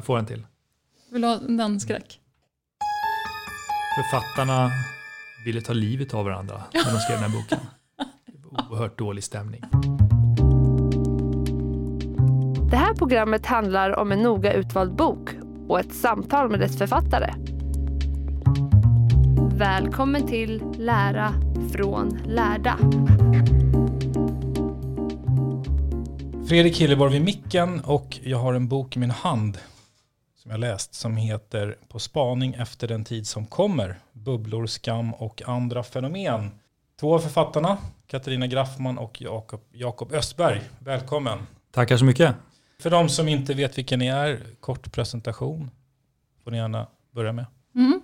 Jag får en till. Vill du ha en dansskräck? Författarna ville ta livet av varandra när de skrev den här boken. Oerhört dålig stämning. Det här programmet handlar om en noga utvald bok och ett samtal med dess författare. Välkommen till Lära från lärda. Fredrik Hilleborg vid micken och jag har en bok i min hand som jag läst som heter På spaning efter den tid som kommer. Bubblor, skam och andra fenomen. Två av författarna, Katarina Graffman och Jakob, Jakob Östberg. Välkommen. Tackar så mycket. För de som inte vet vilka ni är, kort presentation får ni gärna börja med. Mm.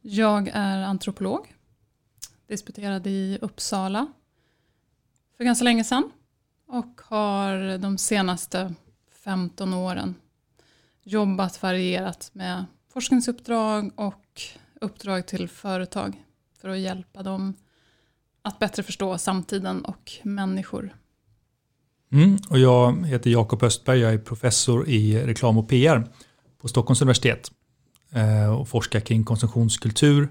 Jag är antropolog. Disputerade i Uppsala för ganska länge sedan. Och har de senaste 15 åren jobbat varierat med forskningsuppdrag och uppdrag till företag för att hjälpa dem att bättre förstå samtiden och människor. Mm, och jag heter Jakob Östberg, jag är professor i reklam och PR på Stockholms universitet eh, och forskar kring konsumtionskultur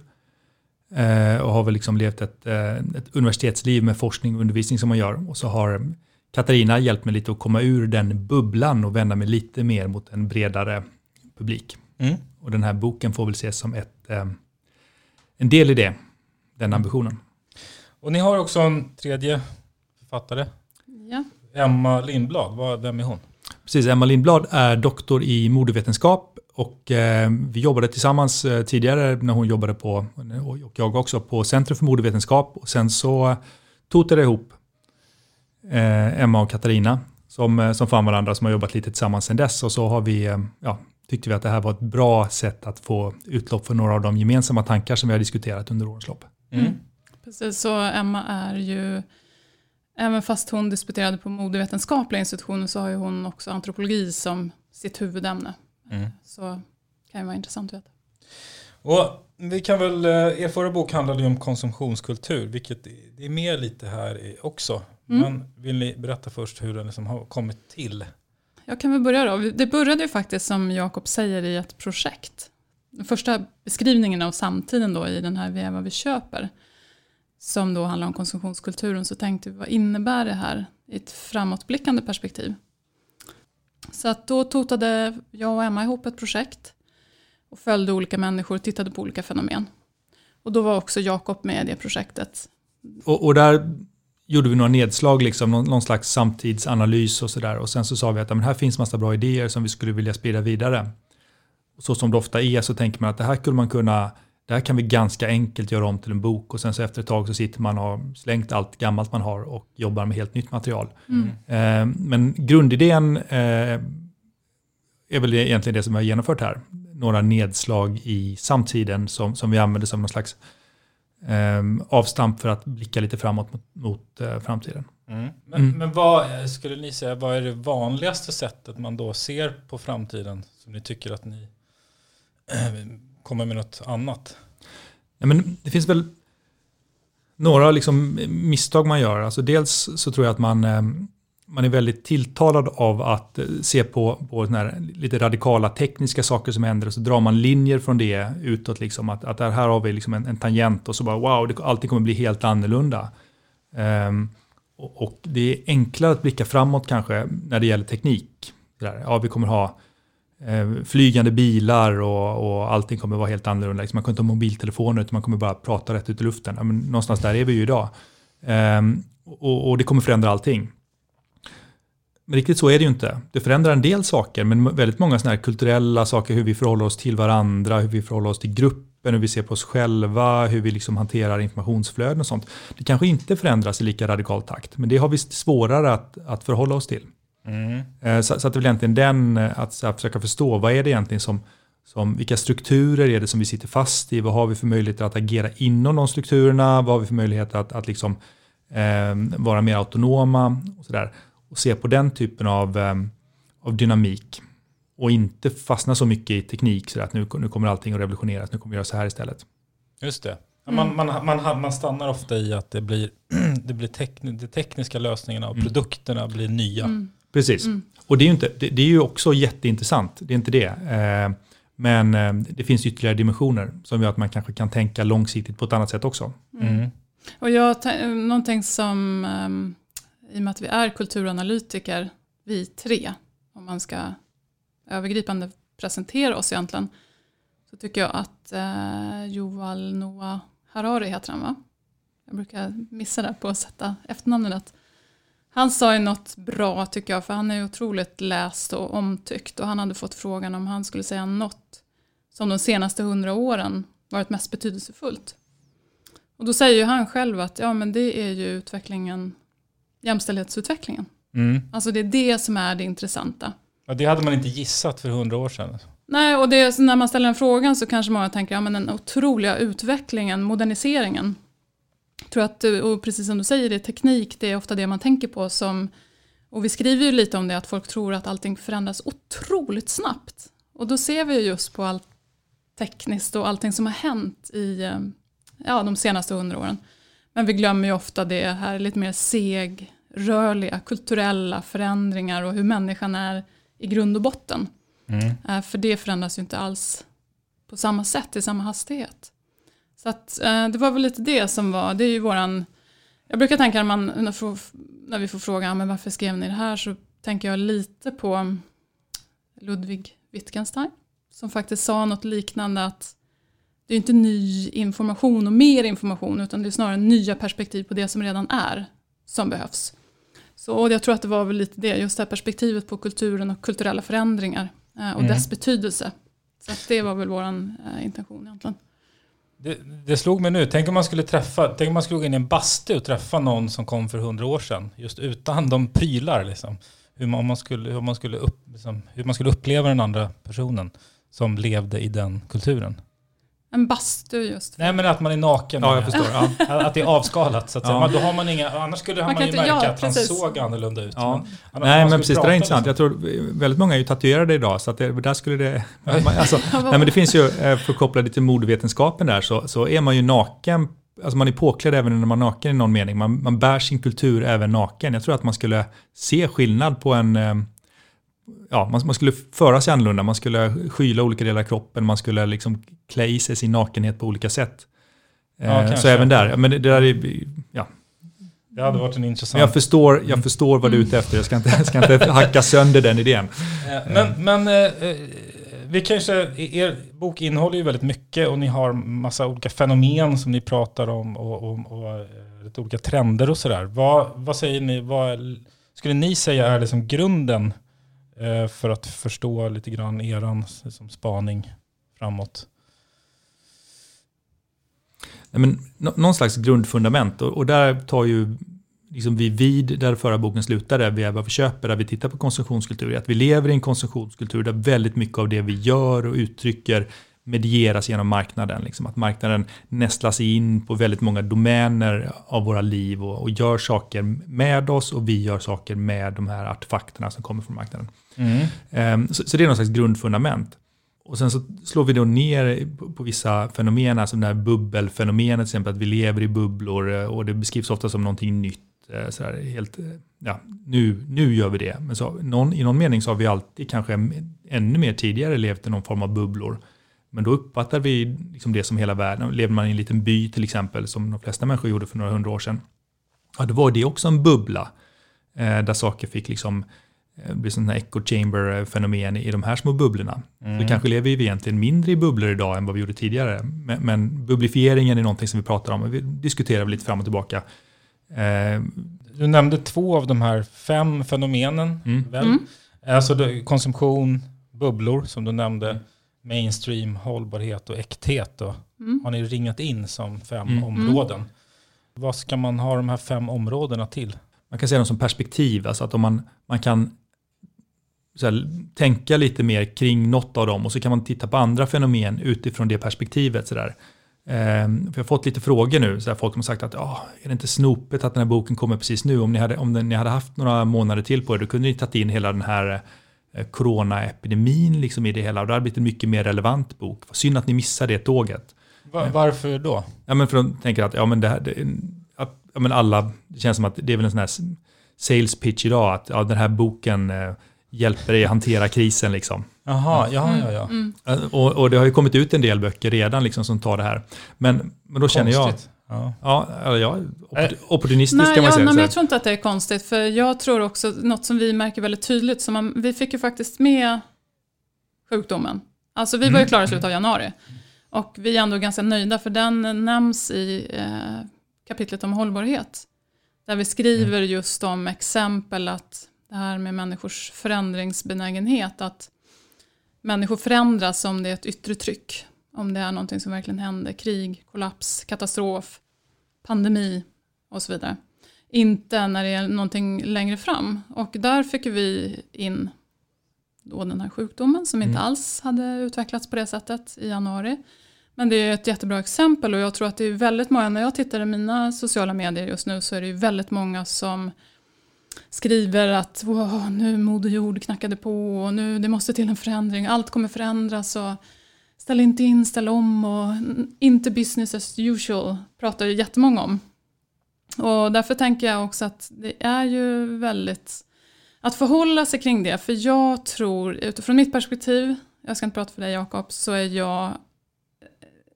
eh, och har väl liksom levt ett, eh, ett universitetsliv med forskning och undervisning som man gör. Och så har Katarina hjälpt mig lite att komma ur den bubblan och vända mig lite mer mot en bredare publik. Mm. Och den här boken får väl ses som ett, eh, en del i det, den ambitionen. Och ni har också en tredje författare, Ja. Emma Lindblad. Vad- Vem är hon? Precis, Emma Lindblad är doktor i modevetenskap och eh, vi jobbade tillsammans eh, tidigare när hon jobbade på, och jag också, på Centrum för modevetenskap. Och sen så totade det ihop eh, Emma och Katarina som, eh, som fann varandra, som har jobbat lite tillsammans sedan dess. Och så har vi, eh, ja, tyckte vi att det här var ett bra sätt att få utlopp för några av de gemensamma tankar som vi har diskuterat under årens lopp. Mm. Precis, så Emma är ju, även fast hon disputerade på modevetenskapliga institutionen så har ju hon också antropologi som sitt huvudämne. Mm. Så kan ju vara intressant att veta. Och vi kan väl, eh, er förra bok handlade ju om konsumtionskultur, vilket det är med lite här också. Mm. Men vill ni berätta först hur den liksom har kommit till? Jag kan väl börja då. Det började ju faktiskt som Jakob säger i ett projekt. Den första beskrivningen av samtiden då i den här Vi är vad vi köper. Som då handlar om konsumtionskulturen. Så tänkte vi vad innebär det här i ett framåtblickande perspektiv. Så att då totade jag och Emma ihop ett projekt. Och följde olika människor och tittade på olika fenomen. Och då var också Jakob med i det projektet. Och, och där gjorde vi några nedslag, liksom, någon, någon slags samtidsanalys och sådär. Och sen så sa vi att men här finns massa bra idéer som vi skulle vilja sprida vidare. Och så som det ofta är så tänker man att det här skulle man kunna, det här kan vi ganska enkelt göra om till en bok. Och sen så efter ett tag så sitter man och har slängt allt gammalt man har och jobbar med helt nytt material. Eh, men grundidén eh, är väl egentligen det som vi har genomfört här. Några nedslag i samtiden som, som vi använder som någon slags eh, avstamp för att blicka lite framåt mot, mot eh, framtiden. Mm. Men, mm. men vad eh, skulle ni säga, vad är det vanligaste sättet man då ser på framtiden som ni tycker att ni äh, kommer med något annat? Ja, men det finns väl några liksom misstag man gör. Alltså dels så tror jag att man, eh, man är väldigt tilltalad av att eh, se på, på lite radikala tekniska saker som händer och så drar man linjer från det utåt. Liksom, att, att här har vi liksom en, en tangent och så bara wow, det, allting kommer bli helt annorlunda. Um, och det är enklare att blicka framåt kanske när det gäller teknik. Ja, vi kommer ha eh, flygande bilar och, och allting kommer vara helt annorlunda. Liksom man kommer inte ha mobiltelefoner utan man kommer bara prata rätt ut i luften. Ja, men någonstans där är vi ju idag. Um, och, och, det kommer förändra allting. Men riktigt så är det ju inte. Det förändrar en del saker, men väldigt många sådana här kulturella saker, hur vi förhåller oss till varandra, hur vi förhåller oss till grupp hur vi ser på oss själva, hur vi liksom hanterar informationsflöden och sånt. Det kanske inte förändras i lika radikal takt, men det har vi svårare att, att förhålla oss till. Mm. Eh, så, så, att det är väl egentligen den, eh, att, att försöka förstå vad är det egentligen som, som, vilka strukturer är det som vi sitter fast i? Vad har vi för möjligheter att agera inom de strukturerna? Vad har vi för möjligheter att, att liksom, eh, vara mer autonoma? Och, så där. Och se på den typen av, eh, av dynamik. Och inte fastna så mycket i teknik så att nu, nu kommer allting att revolutioneras, nu kommer vi göra så här istället. Just det. Man, man, man, man stannar ofta i att det blir, det blir tekni, de tekniska lösningarna och mm. produkterna blir nya. Mm. Precis. Mm. Och det är, ju inte, det, det, är ju också jätteintressant, det är inte det. Eh, men eh, det finns ytterligare dimensioner som gör att man kanske kan tänka långsiktigt på ett annat sätt också. Mm. mm. Och jag, någonting som, um, i och med att vi är kulturanalytiker, vi tre, om man ska övergripande presentera oss egentligen, så tycker jag att eh, Joval Noah Harari heter han va? Jag brukar missa det på att sätta efternamnet. Han sa ju något bra tycker jag, för han är otroligt läst och omtyckt och han hade fått frågan om han skulle säga något som de senaste hundra åren varit mest betydelsefullt. Och då säger ju han själv att ja, men det är ju utvecklingen, jämställdhetsutvecklingen. Mm. Alltså det är det som är det intressanta. Ja, det hade man inte gissat för hundra år sedan. Nej, och det, när man ställer den frågan så kanske många tänker, ja men den otroliga utvecklingen, moderniseringen. Jag tror att, och precis som du säger, det är teknik, det är ofta det man tänker på som, och vi skriver ju lite om det, att folk tror att allting förändras otroligt snabbt. Och då ser vi just på allt tekniskt och allting som har hänt i eh, ja, de senaste hundra åren. Men vi glömmer ju ofta det här lite mer segrörliga, kulturella förändringar och hur människan är i grund och botten. Mm. Eh, för det förändras ju inte alls på samma sätt, i samma hastighet. Så att, eh, det var väl lite det som var, det är ju våran, jag brukar tänka när, man, när vi får frågan, men varför skrev ni det här, så tänker jag lite på Ludwig Wittgenstein, som faktiskt sa något liknande att det är inte ny information och mer information, utan det är snarare nya perspektiv på det som redan är som behövs. Så och jag tror att det var väl lite det, just det här perspektivet på kulturen och kulturella förändringar eh, och mm. dess betydelse. Så det var väl vår eh, intention egentligen. Det, det, slog mig nu, tänk om man skulle träffa, tänk om man skulle gå in i en bastu och träffa någon som kom för hundra år sedan, just utan de prylar liksom. Hur man, man skulle, hur, man skulle upp, liksom, hur man skulle uppleva den andra personen som levde i den kulturen. En bastu just. Nej men att man är naken. Ja, jag förstår. Ja. Att det är avskalat så att ja. säga. Då har man inga, annars skulle man, man ju märka ja, att han såg annorlunda ut. Ja. Men, nej men precis, det är intressant. Jag tror väldigt många är ju tatuerade idag så att det, där skulle det... alltså, nej men det finns ju, eh, för att koppla det till modevetenskapen där, så, så är man ju naken Alltså man är påklädd även när man är naken i någon mening. Man, man bär sin kultur även naken. Jag tror att man skulle se skillnad på en, eh, ja, man, man, skulle föra sig annorlunda, man skulle skyla olika delar av kroppen, man skulle liksom klä i sig sin nakenhet på olika sätt. Ja, eh, så även där, men det, där är, ja. Det hade varit en intressant... Men jag förstår, jag förstår vad du är ute efter, jag ska inte, ska inte hacka sönder den idén. Eh, men, men eh, vi kanske, er bok innehåller ju väldigt mycket och ni har massa olika fenomen som ni pratar om och, och, och lite olika trender och sådär. Vad, vad säger ni, vad skulle ni säga är liksom grunden Eh, för att förstå lite grann eran liksom, spaning framåt? Nej, men, någon slags grundfundament och, och där tar ju liksom vi vid där förra boken slutade, vi är vad vi köper, där vi tittar på konsumtionskultur, att vi lever i en konsumtionskultur där väldigt mycket av det vi gör och uttrycker medieras genom marknaden. Liksom. Att marknaden nästlas in på väldigt många domäner av våra liv och, och, gör saker med oss och vi gör saker med de här artefakterna som kommer från marknaden. Mm. Um, så, så, det är någon slags grundfundament. Och sen så slår vi då ner på, på vissa fenomen, alltså det här bubbelfenomenet, till exempel att vi lever i bubblor eh, och det beskrivs ofta som någonting nytt. Eh, så här, helt, eh, ja, nu, nu gör vi det. Men så, någon, i någon mening så har vi alltid kanske ännu mer tidigare levt i någon form av bubblor. Men då uppfattar vi liksom det som hela världen. Lever man i en liten by till exempel, som de flesta människor gjorde för några hundra år sedan, ja, då var det också en bubbla. Eh, där saker fick liksom det blir sådana echo chamber-fenomen i de här små bubblorna. Mm. Så kanske lever vi egentligen mindre i bubblor idag än vad vi gjorde tidigare. Men, men bubblifieringen är någonting som vi pratar om och vi diskuterar lite fram och tillbaka. Eh, du nämnde två av de här fem fenomenen. Mm. Väl? Mm. Alltså konsumtion, bubblor som du nämnde, mm. Mainstream, hållbarhet och äkthet. Då. Mm. Har ni ringat in som fem mm. områden. Vad ska man ha de här fem områdena till? Man kan se dem som perspektiv, alltså att om man, man kan här, tänka lite mer kring något av dem och så kan man titta på andra fenomen utifrån det perspektivet. Så där. Ehm, jag har fått lite frågor nu, så här, folk har sagt att oh, är det inte snopet att den här boken kommer precis nu? Om ni hade, om ni hade haft några månader till på er, då kunde ni tagit in hela den här eh, coronaepidemin liksom i det hela och det hade blivit en mycket mer relevant bok. Synd att ni missade det tåget. Var, varför då? Ja, men för de tänker att ja, men det här, det, att, ja, men alla, det känns som att det är väl en sån här sales pitch idag, att ja, den här boken eh, hjälper dig att hantera krisen. Liksom. Jaha, ja, ja, ja. Mm. mm. Och, och, det har ju kommit ut en del böcker redan liksom, som tar det här. Men, men då konstigt. känner jag... Ja, ja, ja opportunistisk nej, kan man ja, säga. Nej, men jag tror inte att det är konstigt. För jag tror också, något som vi märker väldigt tydligt, som man, vi fick ju faktiskt med sjukdomen. Alltså vi var ju mm. klara i slutet av januari. Och vi är ändå ganska nöjda, för den nämns i eh, kapitlet om hållbarhet. Där vi skriver mm. just om exempel att det här med människors förändringsbenägenhet, att människor förändras om det är ett yttre tryck. Om det är någonting som verkligen händer, krig, kollaps, katastrof, pandemi och så vidare. Inte när det är någonting längre fram. Och där fick vi in då den här sjukdomen som inte mm. alls hade utvecklats på det sättet i januari. Men det är ett jättebra exempel och jag tror att det är väldigt många, när jag tittar i mina sociala medier just nu så är det ju väldigt många som skriver att nu Moder Jord knackade på och nu det måste till en förändring, allt kommer förändras och ställ inte in, ställ om och inte business as usual pratar ju jättemånga om. Och därför tänker jag också att det är ju väldigt att förhålla sig kring det, för jag tror utifrån mitt perspektiv, jag ska inte prata för dig Jakob, så är jag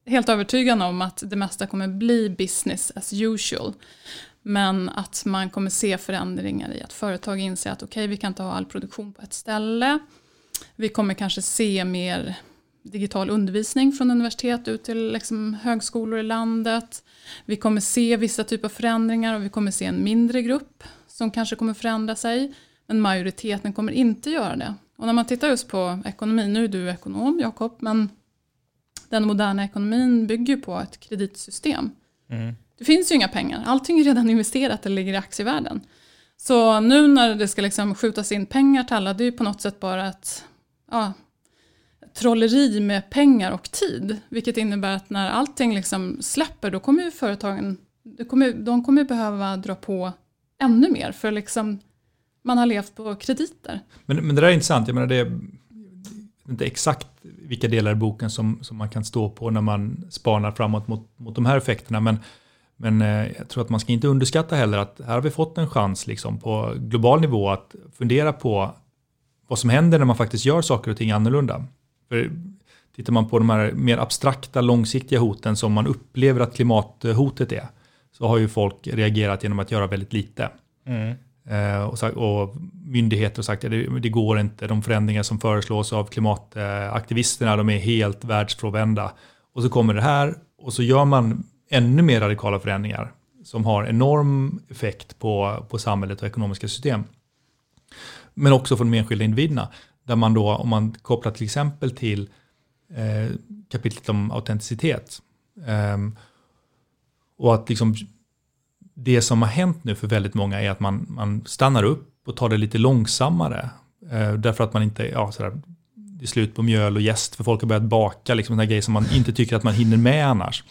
helt övertygad om att det mesta kommer bli business as usual. Men att man kommer se förändringar i att företag inser att okej, okay, vi kan inte ha all produktion på ett ställe. Vi kommer kanske se mer digital undervisning från universitet ut till liksom högskolor i landet. Vi kommer se vissa typer av förändringar och vi kommer se en mindre grupp som kanske kommer förändra sig. Men majoriteten kommer inte göra det. Och när man tittar just på ekonomi, nu är du ekonom Jakob, men den moderna ekonomin bygger på ett kreditsystem. Mm. Det finns ju inga pengar, allting är redan investerat eller ligger i aktievärlden. Så nu när det ska liksom skjutas in pengar till alla, det är ju på något sätt bara ett ja, trolleri med pengar och tid. Vilket innebär att när allting liksom släpper, då kommer ju företagen kommer, de kommer behöva dra på ännu mer. För liksom, man har levt på krediter. Men, men det där är intressant, jag menar det är inte exakt vilka delar i boken som, som man kan stå på när man spanar framåt mot, mot de här effekterna. Men men eh, jag tror att man ska inte underskatta heller att här har vi fått en chans liksom på global nivå att fundera på vad som händer när man faktiskt gör saker och ting annorlunda. För tittar man på de här mer abstrakta långsiktiga hoten som man upplever att klimathotet är så har ju folk reagerat genom att göra väldigt lite. Mm. Eh, och, sagt, och, myndigheter har sagt att det, det, går inte, de förändringar som föreslås av klimataktivisterna de är helt världsfrånvända. Och så kommer det här och så gör man ännu mer radikala förändringar som har enorm effekt på, på samhället och ekonomiska system. Men också för de enskilda individerna. Där man då, om man kopplar till exempel till eh, kapitlet om autenticitet. Eh, och att liksom det som har hänt nu för väldigt många är att man, man stannar upp och tar det lite långsammare. Eh, därför att man inte, ja, sådär, det är slut på mjöl och jäst för folk har börjat baka, liksom sådana grejer som man inte tycker att man hinner med annars.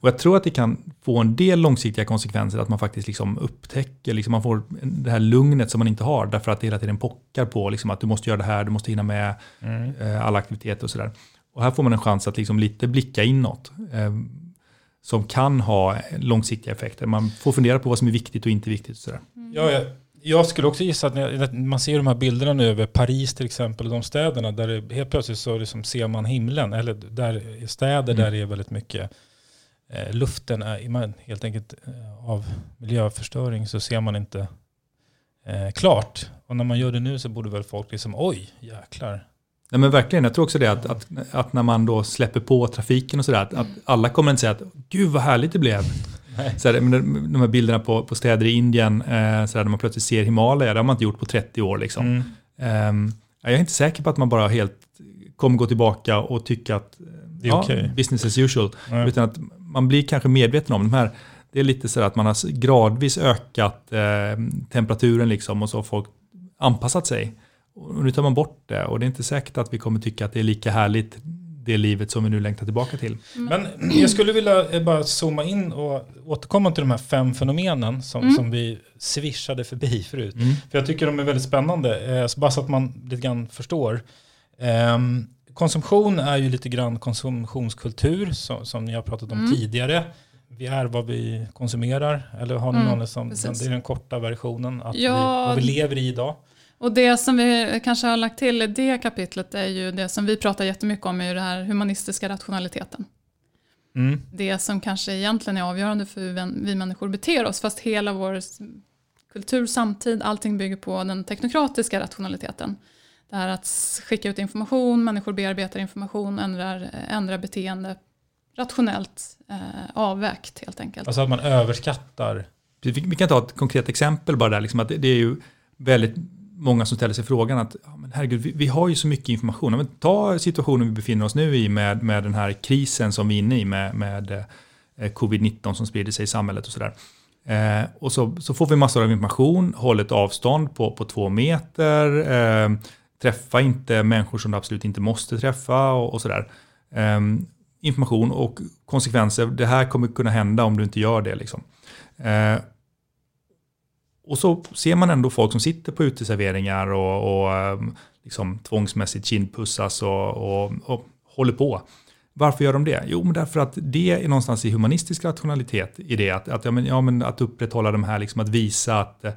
Och jag tror att det kan få en del långsiktiga konsekvenser, att man faktiskt liksom upptäcker, liksom man får det här lugnet som man inte har, därför att det hela tiden pockar på liksom att du måste göra det här, du måste hinna med Mm. eh, alla aktiviteter och sådär. Och här får man en chans att liksom lite blicka inåt, eh, som kan ha långsiktiga effekter. Man får fundera på vad som är viktigt och inte viktigt. Och sådär. Ja, jag, jag skulle också gissa att när man ser de här bilderna nu över Paris till exempel, och de städerna där det helt plötsligt så liksom ser man himlen, eller där är städer där det är väldigt mycket luften är man, helt enkelt eh, av miljöförstöring så ser man inte eh, klart. Och när man gör det nu så borde väl folk liksom, oj, jäklar. Nej, men verkligen, jag tror också det att, att, att när man då släpper på trafiken och sådär, att, att alla kommer inte säga att gud vad härligt det blev. Så här, de här bilderna på, på städer i Indien, eh, så där, där man plötsligt ser Himalaya, det har man inte gjort på 30 år. Liksom. Mm. Ehm, jag är inte säker på att man bara helt kommer gå tillbaka och tycka att eh, Det är okej. business as usual. Nej. Utan att man blir kanske medveten om de här, det är lite så att man har gradvis ökat eh, temperaturen liksom och så har folk anpassat sig. Och nu tar man bort det och det är inte säkert att vi kommer tycka att det är lika härligt det livet som vi nu längtar tillbaka till. Men jag skulle vilja eh, bara zooma in och återkomma till de här fem fenomenen som, som vi swishade förbi förut. För jag tycker de är väldigt spännande, eh, så bara så att man lite grann förstår. Ehm, konsumtion är ju lite grann konsumtionskultur, som, som ni har pratat om tidigare. Vi är vad vi konsumerar, eller har ni Mm, någon som, precis. det är den korta versionen, att Ja. vi, vad vi lever i idag. Och det som vi kanske har lagt till i det kapitlet är ju det som vi pratar jättemycket om, är ju det här humanistiska rationaliteten. Mm. Det som kanske egentligen är avgörande för hur vi- människor beter oss, fast hela vår kultur, samtid, allting bygger på den teknokratiska rationaliteten. Det här att skicka ut information, människor bearbetar information, ändrar, ändrar beteende rationellt eh, avvägt helt enkelt. Alltså att man överskattar. Vi, kan ta ett konkret exempel bara där, liksom att det, är ju väldigt många som ställer sig frågan att ja, men herregud, vi, vi har ju så mycket information. Men ta situationen vi befinner oss nu i med, med den här krisen som vi är inne i med, med eh, covid-19 som sprider sig i samhället och sådär. Eh, och så, så får vi massor av information, håll ett avstånd på, på två meter, eh, träffa inte människor som du absolut inte måste träffa och, och sådär. Um, information och konsekvenser, det här kommer kunna hända om du inte gör det. Liksom. Uh, och så ser man ändå folk som sitter på uteserveringar och, och ehm, liksom tvångsmässigt kindpussas och, och, och håller på. Varför gör de det? Jo, men därför att det är någonstans i humanistisk rationalitet i det. Att, att, ja, men, ja, men att upprätthålla de här, liksom, att visa att eh,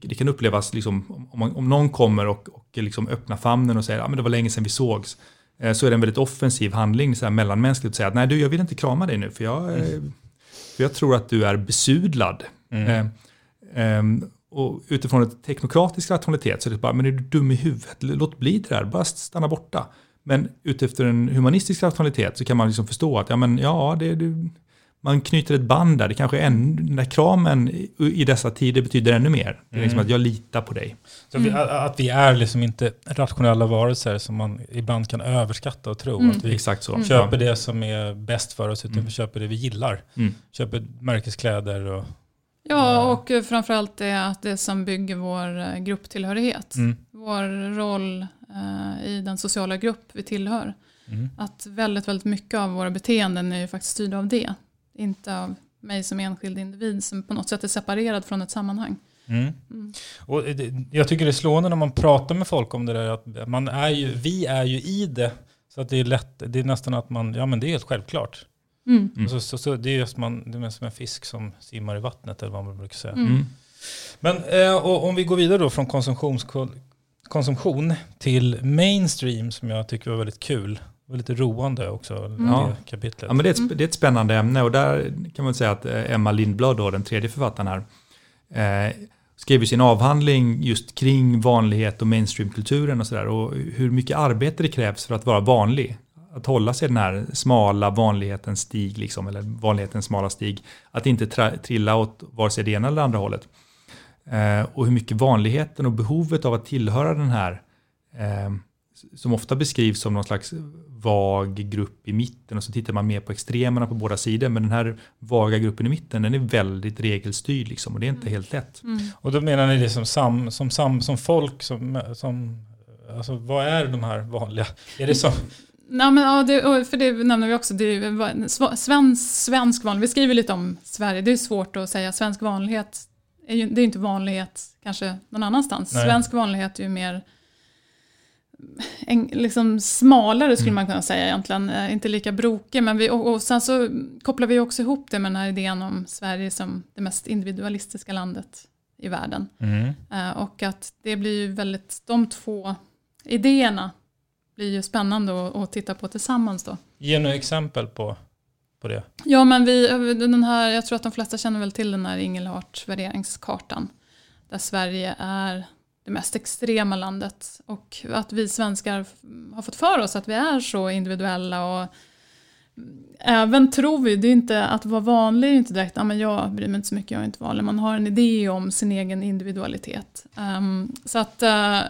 det, kan upplevas, liksom, om, man, om någon kommer och, och liksom öppnar famnen och säger att men det var länge sedan vi sågs. eh, Så är det en väldigt offensiv handling, så här mellanmänskligt, att säga att nej du, jag vill inte krama dig nu, för jag, eh, för jag tror att du är besudlad. Eh, Ehm, och utifrån ett teknokratisk rationalitet så är det bara, men är du dum i huvudet? Låt bli det där, bara stanna borta. Men utifrån en humanistisk rationalitet så kan man liksom förstå att ja, men, ja, det, det, man knyter ett band där. Det kanske är en, den där kramen i, i dessa tider betyder ännu mer. Det är liksom att jag litar på dig. Så vi, att, att vi är liksom inte rationella varelser som man ibland kan överskatta och tro. Mm. Att vi Exakt så. köper det som är bäst för oss, utan vi köper det vi gillar. Mm. Köper märkeskläder och... Ja, och framförallt det att det som bygger vår eh, grupptillhörighet. Mm. Vår roll eh, i den sociala grupp vi tillhör. Mm. Att väldigt, väldigt mycket av våra beteenden är ju faktiskt styrda av det. Inte av mig som enskild individ som på något sätt är separerad från ett sammanhang. Mm. Mm. Och det, jag tycker det är slående när man pratar med folk om det där att man är ju, vi är ju i det. Så att det är lätt, det är nästan att man, ja men det är helt självklart. Mm. Mm. Så, så, så det är just man, det är som en fisk som simmar i vattnet eller vad man brukar säga. Mm. Men eh, och, om vi går vidare då från konsumtion till mainstream som jag tycker var väldigt kul. Det var lite roande också, Ja. det kapitlet. Ja, men det, är ett, det är ett spännande ämne och där kan man säga att eh, Emma Lindblad, då, den tredje författaren här, eh, skrev sin avhandling just kring vanlighet och mainstreamkulturen och sådär. Och hur mycket arbete det krävs för att vara vanlig. Att hålla sig den här smala vanlighetens stig, liksom, eller vanlighetens smala stig. Att inte tra- trilla åt vare sig det ena eller andra hållet. Eh, och hur mycket vanligheten och behovet av att tillhöra den här eh, som ofta beskrivs som någon slags vag grupp i mitten och så tittar man mer på extremerna på båda sidor. Men den här vaga gruppen i mitten den är väldigt regelstyrd liksom, och det är inte helt lätt. Mm. Och då menar ni det som, sam, som, sam, som folk, som, som Alltså vad är de här vanliga? Är det så? Nej, men, ja, det, för det nämner vi också, det är svensk, svensk vanlighet, vi skriver lite om Sverige, det är svårt att säga, svensk vanlighet, är ju, det är inte vanlighet kanske någon annanstans. Nej. Svensk vanlighet är ju mer en, liksom smalare skulle mm. man kunna säga egentligen, eh, inte lika brokig. Men vi, och, och sen så kopplar vi också ihop det med den här idén om Sverige som det mest individualistiska landet i världen. Mm. Uh, och att det blir ju väldigt, de två idéerna blir ju spännande att, att titta på tillsammans då. Ge några exempel på, på det. Ja, men vi, den här, jag tror att de flesta känner väl till den här Ingelhart värderingskartan. Där Sverige är det mest extrema landet. Och att vi svenskar har fått för oss att vi är så individuella och även tror vi, det är inte att vara vanlig är inte direkt, ah, men jag bryr mig inte så mycket, jag är inte vanlig. Man har en idé om sin egen individualitet. Um, så att uh,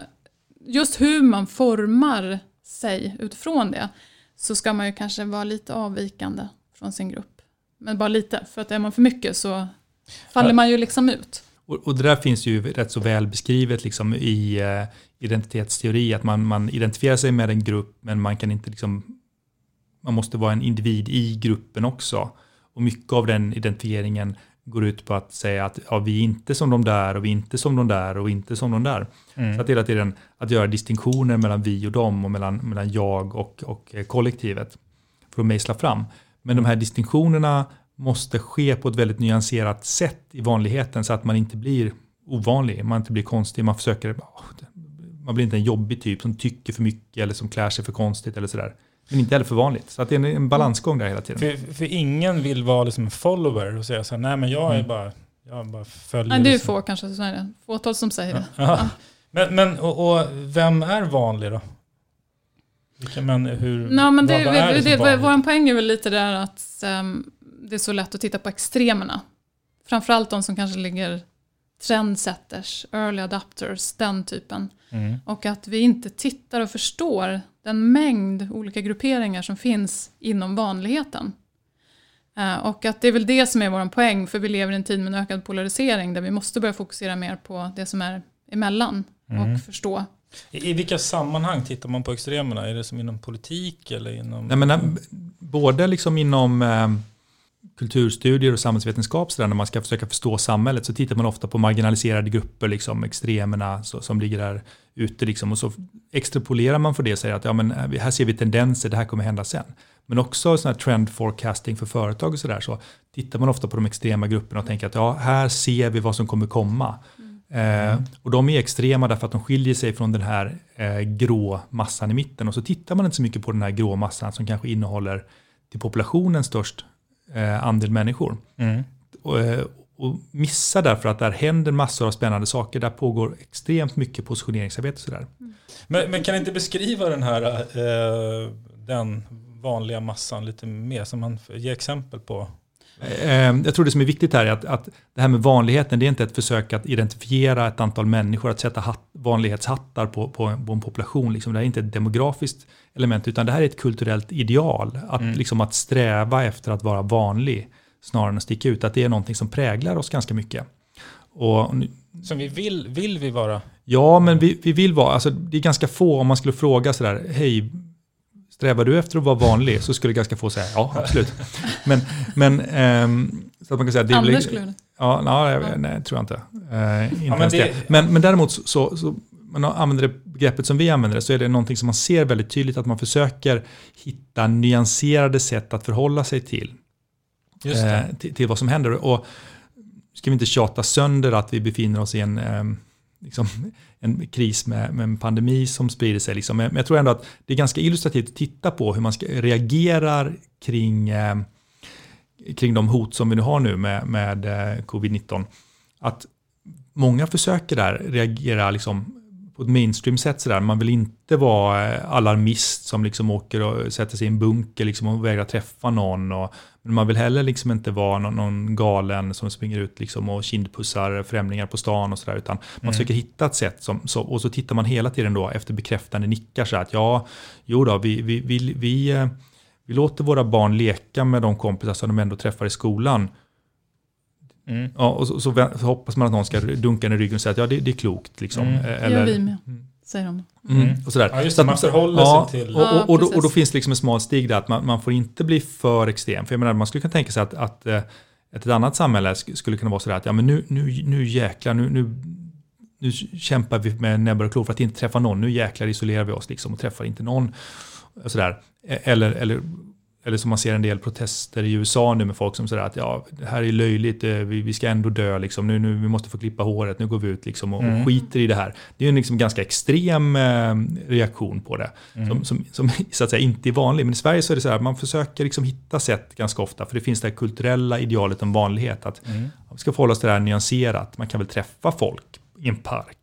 just hur man formar sig utifrån det så ska man ju kanske vara lite avvikande från sin grupp. Men bara lite, för att är man för mycket så faller man ju liksom ut. Och, och det där finns ju rätt så väl beskrivet liksom i uh, identitetsteori, att man, man identifierar sig med en grupp men man kan inte liksom, man måste vara en individ i gruppen också. Och mycket av den identifieringen går ut på att säga att ja, vi är inte som de där och vi är inte som de där och inte som de där. Mm. Så att hela tiden att göra distinktioner mellan vi och dem och mellan, mellan jag och, och kollektivet för att mejsla fram. Men de här distinktionerna måste ske på ett väldigt nyanserat sätt i vanligheten så att man inte blir ovanlig, man inte blir konstig, man försöker, man blir inte en jobbig typ som tycker för mycket eller som klär sig för konstigt eller sådär. Men inte heller för vanligt. Så att det är en balansgång där hela tiden. För, för ingen vill vara liksom en follower och säga så här, nej men jag är mm. bara, jag bara följer. Nej, det är liksom. få kanske, så är det. fåtal som säger det. Ja. Ja. Men, men och, och, vem är vanlig då? Vilka, men hur, Nej, men det, vad, vad är det, det Vår poäng är väl lite där att um, det är så lätt att titta på extremerna. Framförallt de som kanske ligger trendsetters, early adapters, den typen. Mm. Och att vi inte tittar och förstår den mängd olika grupperingar som finns inom vanligheten. Uh, och att det är väl det som är vår poäng, för vi lever i en tid med en ökad polarisering där vi måste börja fokusera mer på det som är emellan mm. och förstå. I, I vilka sammanhang tittar man på extremerna? Är det som inom politik eller inom... Nej, men, eh, både liksom inom eh, kulturstudier och samhällsvetenskap, så där, när man ska försöka förstå samhället, så tittar man ofta på marginaliserade grupper, liksom, extremerna så, som ligger där ute. Liksom, och så extrapolerar man för det och säger att ja, men eh, här ser vi tendenser, det här kommer hända sen. Men också sån här trend forecasting för företag och sådär, så tittar man ofta på de extrema grupperna och tänker att ja, här ser vi vad som kommer komma. Mm. Eh, och de är extrema därför att de skiljer sig från den här eh, grå massan i mitten. Och så tittar man inte så mycket på den här grå massan som kanske innehåller till populationen störst andel människor. Mm. Och, eh, och missar därför att där händer massor av spännande saker. Där pågår extremt mycket positioneringsarbete. Sådär. Mm. Men, men kan inte beskriva den här eh, den vanliga massan lite mer? Som man ger exempel på eh, jag tror det som är viktigt här är att, att det här med vanligheten, det är inte ett försök att identifiera ett antal människor, att sätta hatt, vanlighetshattar på, på, på, en population. Liksom. Det här är inte ett demografiskt element, utan det här är ett kulturellt ideal. Att, mm. liksom, att sträva efter att vara vanlig snarare än att sticka ut. Att det är någonting som präglar oss ganska mycket. Och, som vi vill, vill vi vara? Ja, men vi, vi vill vara, alltså det är ganska få, om man skulle fråga sådär, hej, strävar du efter att vara vanlig? Så skulle ganska få säga ja, absolut. men, men ähm, så att man kan säga... Det Anders skulle. Ja, nej, nej, tror jag inte. Äh, inte ja, men, det, det. Men, men däremot så, så man använder det begreppet som vi använder det så är det någonting som man ser väldigt tydligt att man försöker hitta nyanserade sätt att förhålla sig till. Eh, till, till, vad som händer. Och ska vi inte tjata sönder att vi befinner oss i en, eh, liksom, en kris med, med, en pandemi som sprider sig. Liksom. Men jag tror ändå att det är ganska illustrativt att titta på hur man ska, reagerar kring, eh, kring de hot som vi nu har nu med, med eh, covid-19. Att många försöker där reagera liksom på ett mainstream-sätt. Sådär. Man vill inte vara eh, alarmist som liksom åker och sätter sig i en bunker liksom och vägrar träffa någon. Och, men man vill heller liksom inte vara någon, någon galen som springer ut liksom och kindpussar främlingar på stan och sådär. Utan man mm. försöker hitta ett sätt som, så, och så tittar man hela tiden då efter bekräftande nickar så att ja, jo då, vi, vi, vi, vi, eh, vi låter våra barn leka med de kompisar som de ändå träffar i skolan. Ja, och så, så, så, hoppas man att någon ska dunka i ryggen och säga att ja, det, det är klokt. Liksom. Mm. Eller, det gör vi med. Mm. säger de. Mm. Och sådär. Ja, just Så det, att- man förhåller ja, sig till- Och, Ja, och, och, då, och då finns det liksom en smal stig där, att man, man får inte bli för extrem. För jag menar, man skulle kunna tänka sig att, att eh, ett annat samhälle sk- skulle kunna vara sådär att ja, men nu, nu, nu jäklar, nu, nu, nu kämpar vi med näbbar och klor för att inte träffa någon. Nu jäklar isolerar vi oss liksom och träffar inte någon. Och sådär. E- Eller, eller, eller som man ser en del protester i USA nu med folk som säger att ja, det här är löjligt, eh, vi, vi ska ändå dö, liksom. nu, nu, vi måste få klippa håret, nu går vi ut liksom och, Mm. och skiter i det här. Det är en liksom ganska extrem eh, reaktion på det, som, som, som så att säga inte är vanlig. Men i Sverige så är det så här, man försöker liksom hitta sätt ganska ofta, för det finns det här kulturella idealet om vanlighet, att vi ska förhålla oss till det här nyanserat. Man kan väl träffa folk i en park.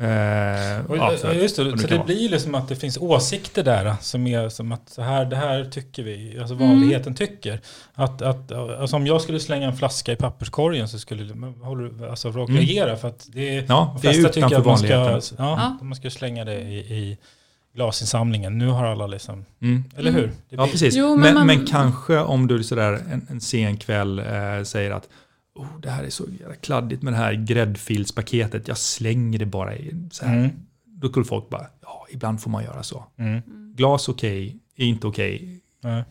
Eh, Och, ja, så här, just det, så det vara. blir liksom att det finns åsikter där som är som att så här, det här tycker vi, alltså Mm. vanligheten tycker. Att, att, alltså om jag skulle slänga en flaska i papperskorgen så skulle men håller, du- alltså folk Mm. reagera för att det är, Ja, de det är flesta tycker utanför att man ska, vanligheten. ja, Ja. man ska slänga det i, i glasinsamlingen. Nu har alla liksom, Mm. eller hur? Det Ja, precis. Jo, men, men men, man- kanske om du sådär en, en sen kväll eh, säger att oh, det här är så jävla kladdigt med det här gräddfilspaketet, jag slänger det bara i så här. Mm. Då skulle folk bara, ja, ibland får man göra så. Mm. Glas okej, är inte okej. Ja.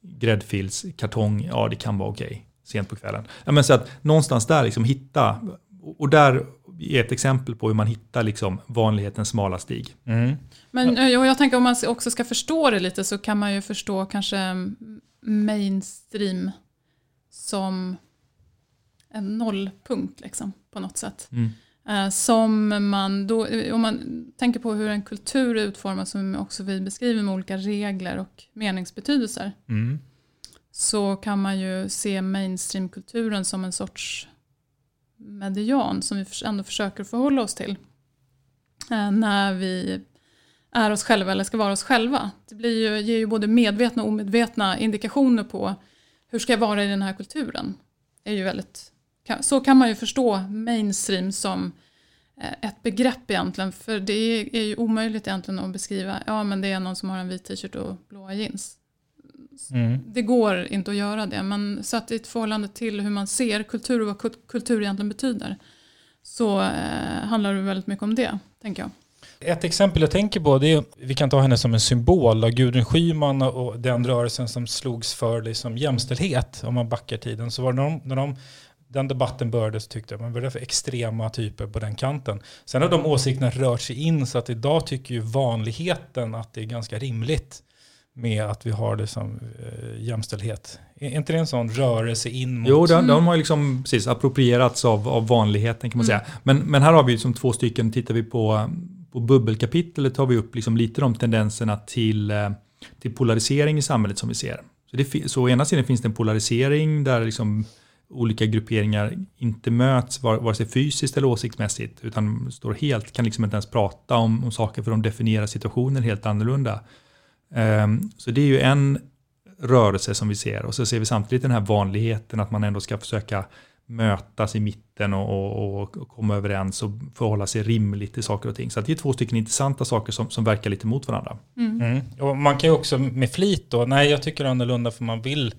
Gräddfils, kartong, ja det kan vara okej. Sent på kvällen. Ja, men så att någonstans där liksom hitta, och där är ett exempel på hur man hittar liksom vanlighetens smala stig. Mm. Men eh, och jag tänker om man också ska förstå det lite så kan man ju förstå kanske mainstream som en nollpunkt liksom, på något sätt. Mm. Eh, Som man då, om man tänker på hur en kultur är utformad som också vi beskriver med olika regler och meningsbetydelser Mm. så kan man ju se mainstreamkulturen som en sorts median som vi ändå försöker förhålla oss till. Eh, när vi är oss själva eller ska vara oss själva. Det blir ju, ger ju både medvetna och omedvetna indikationer på hur ska jag vara i den här kulturen. Det är ju väldigt, så kan man ju förstå mainstream som eh, ett begrepp egentligen. För det är, ju omöjligt egentligen att beskriva, ja men det är någon som har en vit t-shirt och blåa jeans. Mm. Det går inte att göra det, men satt i ett förhållande till hur man ser kultur och vad kul- kultur egentligen betyder så eh, handlar det väldigt mycket om det, tänker jag. Ett exempel jag tänker på, det är, vi kan ta henne som en symbol, då, Gudrun Schyman och den rörelsen som slogs för liksom jämställdhet, om man backar tiden. Så var det när, de, när de, den debatten började så tyckte jag man var för extrema typer på den kanten. Sen har de åsikterna rört sig in så att idag tycker ju vanligheten att det är ganska rimligt med att vi har det som eh, jämställdhet. Är inte det en sån rörelse in mot... Jo, de, de har liksom precis approprierats av, av vanligheten kan man säga. Men, men här har vi ju som två stycken, tittar vi på, på bubbelkapitlet tar vi upp liksom lite de tendenserna till, eh, till polarisering i samhället som vi ser. Så, det, så å ena sidan finns det en polarisering där liksom olika grupperingar inte möts var- vare sig fysiskt eller åsiktsmässigt utan står helt, kan liksom inte ens prata om, om saker för de definierar situationen helt annorlunda. Ehm, så det är ju en rörelse som vi ser och så ser vi samtidigt den här vanligheten att man ändå ska försöka mötas i mitten och, och, och, komma överens och förhålla sig rimligt till saker och ting. Så att det är två stycken intressanta saker som, som verkar lite mot varandra. Mm. Och man kan ju också med flit då, nej jag tycker annorlunda för man vill,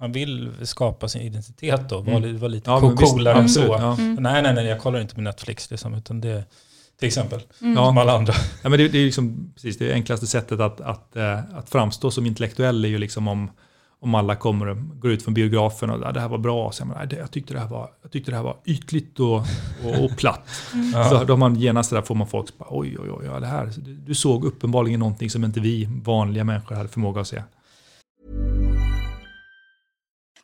man vill skapa sin identitet då, vara, li- vara lite Ja, coolare än så. ja. Nej, nej, nej, jag kollar inte på Netflix liksom, utan det, till exempel, Mm. Ja. som alla andra. Ja, men det, det är liksom, precis, det enklaste sättet att, att, eh, att framstå som intellektuell är ju liksom om, om alla kommer och går ut från biografen och "Ja, det här var bra. Så jag, menar, "Nej, det, jag, tyckte det här var, jag tyckte det här var ytligt och, och, och platt. Så då man genast där får man folk som bara, oj, oj, oj, ja, det här, du, du såg uppenbarligen någonting som inte vi vanliga människor hade förmåga att se.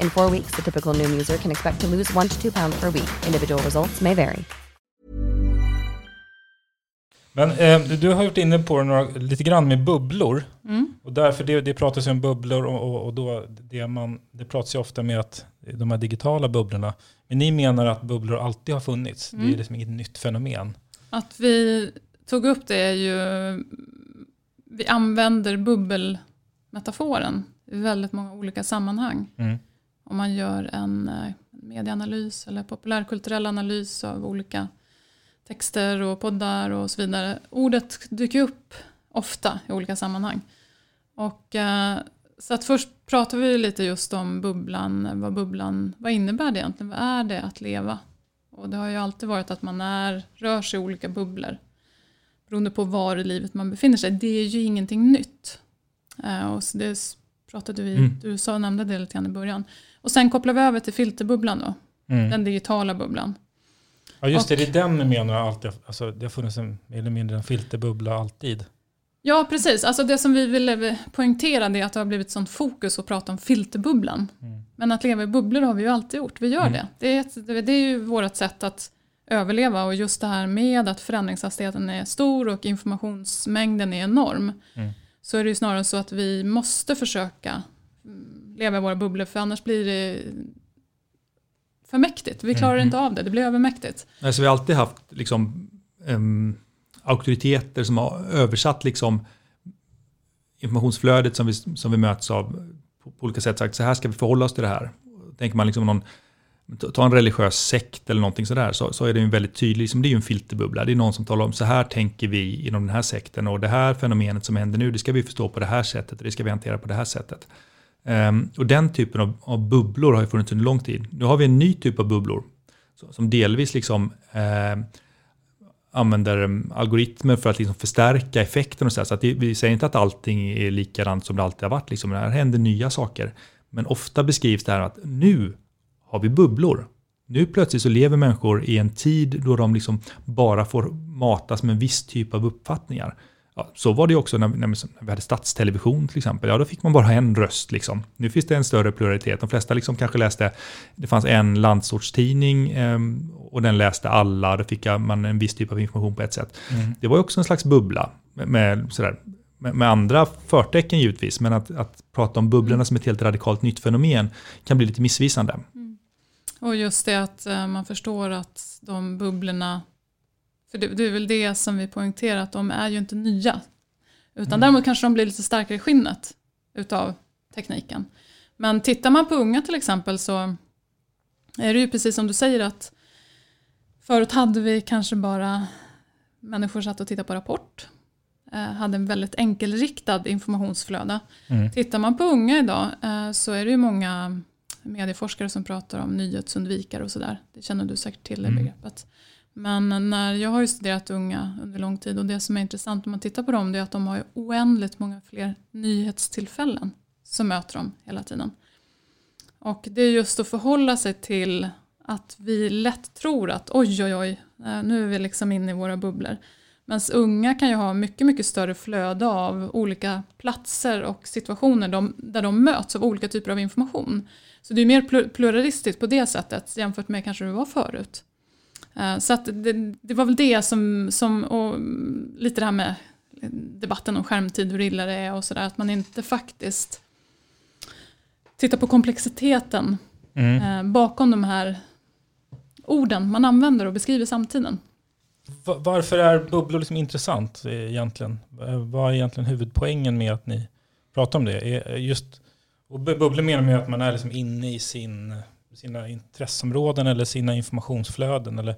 In four weeks, the typical Noom user can expect to lose one to two pounds per week. Individual results may vary. Men eh, du har varit inne på några, lite grann med bubblor. Mm. Och därför det, det pratas ju om bubblor och, och, och då det, man, det pratas ju ofta med att de här digitala bubblorna. Men ni menar att bubblor alltid har funnits. Det är Mm. liksom inget nytt fenomen. Att vi tog upp det är ju, vi använder bubbelmetaforen i väldigt många olika sammanhang. Mm. Om man gör en eh, medieanalys eller populärkulturell analys av olika texter och poddar och så vidare. Ordet dyker upp ofta i olika sammanhang. Och, eh, så att först pratar vi lite just om bubblan, vad bubblan, vad innebär det egentligen? Vad är det att leva? Och det har ju alltid varit att man är, rör sig i olika bubblor. Beroende på var i livet man befinner sig. Det är ju ingenting nytt. Eh, och det pratade vi, Mm. du sa, nämnde det lite grann i början. Och sen kopplar vi över till filterbubblan då. Mm. Den digitala bubblan. Ja just det, Och- det är den ni menar alltid. Alltså, det har funnits en, mer eller mindre en filterbubbla alltid. Ja, precis. Alltså det som vi ville poängtera är att det har blivit sånt fokus att prata om filterbubblan. Men att leva i bubblor har vi ju alltid gjort. Vi gör Mm. det. Det är, ett, det är ju vårt sätt att överleva och just det här med att förändringshastigheten är stor och informationsmängden är enorm. Mm. Så är det ju snarare så att vi måste försöka mm, leva i våra bubblor för annars blir det för mäktigt. Vi klarar Mhm. inte av det, det blir övermäktigt. Alltså, vi har alltid haft liksom, em, auktoriteter som har översatt liksom, informationsflödet som vi, som vi möts av på, på olika sätt. Sagt, så här ska vi förhålla oss till det här. Tänker man liksom någon, ta en religiös sekt eller någonting sådär, så, så är det ju väldigt tydlig, liksom, det är ju en filterbubbla. Det är någon som talar om så här tänker vi inom den här sekten och det här fenomenet som händer nu, det ska vi förstå på det här sättet och det ska vi hantera på det här sättet. Um, och den typen av, av bubblor har ju funnits under lång tid. Nu har vi en ny typ av bubblor så- som delvis liksom eh, använder ehm, algoritmer för att liksom förstärka effekten och så, här. så att det, vi säger inte att allting är likadant som det alltid har varit. Liksom. Det här händer nya saker. Men ofta beskrivs det här att nu har vi bubblor. Nu plötsligt så lever människor i en tid då de liksom bara får matas med en viss typ av uppfattningar. Ja, så var det också när, när vi hade statstelevision till exempel. Ja, då fick man bara en röst. Liksom. Nu finns det en större pluralitet. De flesta liksom kanske läste, det fanns en landsortstidning eh, och den läste alla. Då fick man en viss typ av information på ett sätt. Mm. Det var också en slags bubbla med, med, sådär, med, med andra förtecken givetvis. Men att, att prata om bubblorna som ett helt radikalt nytt fenomen kan bli lite missvisande. Och just det att eh, man förstår att de bubblorna, för det, det är väl det som vi poängterar, att de är ju inte nya. Utan Mm. däremot kanske de blir lite starkare i skinnet utav tekniken. Men tittar man på unga till exempel så är det ju precis som du säger att förut hade vi kanske bara människor satt och tittade på Rapport. Eh, hade en väldigt enkelriktad informationsflöde. Mm. Tittar man på unga idag eh, så är det ju många medieforskare som pratar om nyhetsundvikare och sådär. Det känner du säkert till det Mm. begreppet. Men när jag har ju studerat unga under lång tid och det som är intressant om man tittar på dem det är att de har oändligt många fler nyhetstillfällen som möter dem hela tiden. Och det är just att förhålla sig till att vi lätt tror att oj oj oj, eh, nu är vi liksom inne i våra bubblor. Men unga kan ju ha mycket, mycket större flöde av olika platser och situationer de, där de möts av olika typer av information. Så det är mer pluralistiskt på det sättet jämfört med kanske det var förut. Eh, Så att det, det var väl det som, som och lite det här med debatten om skärmtid, hur illa det är och sådär, att man inte faktiskt tittar på komplexiteten Mm. eh, bakom de här orden man använder och beskriver samtiden. Va- Varför är bubblor liksom intressant egentligen? Eh, Vad är egentligen huvudpoängen med att ni pratar om det? Just, och bu- bubblor menar med att man är liksom inne i sin, sina intresseområden eller sina informationsflöden. Eller,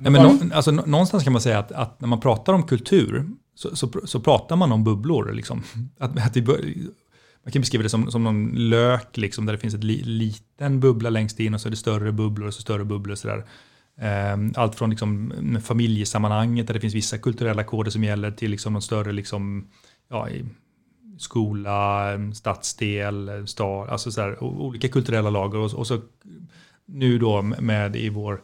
Nej, men nå, alltså, någonstans kan man säga att, att när man pratar om kultur så, så, så pratar man om bubblor. Liksom. Att, att vi bör, man kan beskriva det som, som någon lök, liksom, där det finns en li, liten bubbla längst in och så är det större bubblor och så större bubblor. Och så där. Ehm, allt från liksom, familjesammanhanget där det finns vissa kulturella koder som gäller till liksom, någon större liksom, ja, i skola, stadsdel, stad, alltså så här, olika kulturella lager. Och, och så nu då med i vår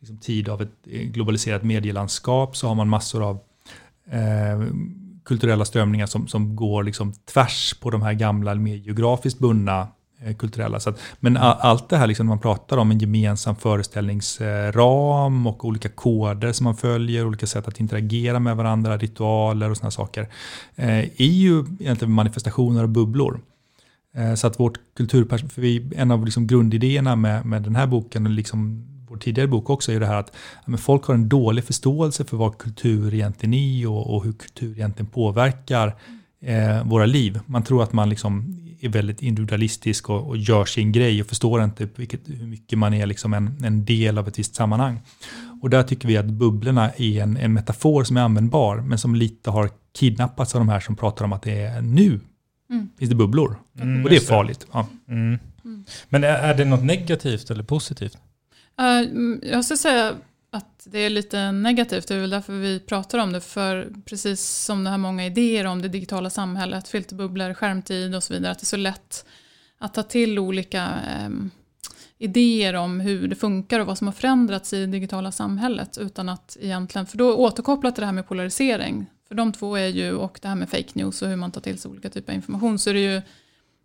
liksom, tid av ett eh, globaliserat medielandskap så har man massor av eh, kulturella strömningar som, som går liksom tvärs på de här gamla, mer geografiskt bundna Eh, kulturella. Så att, men allt det här liksom, man pratar om en gemensam föreställningsram och olika koder som man följer, olika sätt att interagera med varandra, ritualer och sådana saker, eh, är ju egentligen manifestationer och bubblor. Eh, så att vårt kulturperspektiv, en av liksom grundidéerna med, med den här boken och liksom vår tidigare bok också är ju det här att ja, men folk har en dålig förståelse för vad kultur egentligen är och, och hur kultur egentligen påverkar eh, våra liv. Man tror att man liksom är väldigt individualistisk och, och gör sin grej och förstår inte vilket, hur mycket man är liksom en, en del av ett visst sammanhang. Och där tycker vi att bubblorna är en, en metafor som är användbar men som lite har kidnappats av de här som pratar om att det är nu Mm. finns det bubblor. Mm, och det är farligt. Ja. Mm. Mm. Men är, är det något negativt eller positivt? Mm, jag skulle säga att det är lite negativt, det är väl därför vi pratar om det. För precis som det här många idéer om det digitala samhället, filterbubblor, skärmtid och så vidare, att det är så lätt att ta till olika eh, idéer om hur det funkar och vad som har förändrats i det digitala samhället. Utan att egentligen, för då återkopplat till det här med polarisering, för de två är ju, och det här med fake news och hur man tar till sig olika typer av information, så är det ju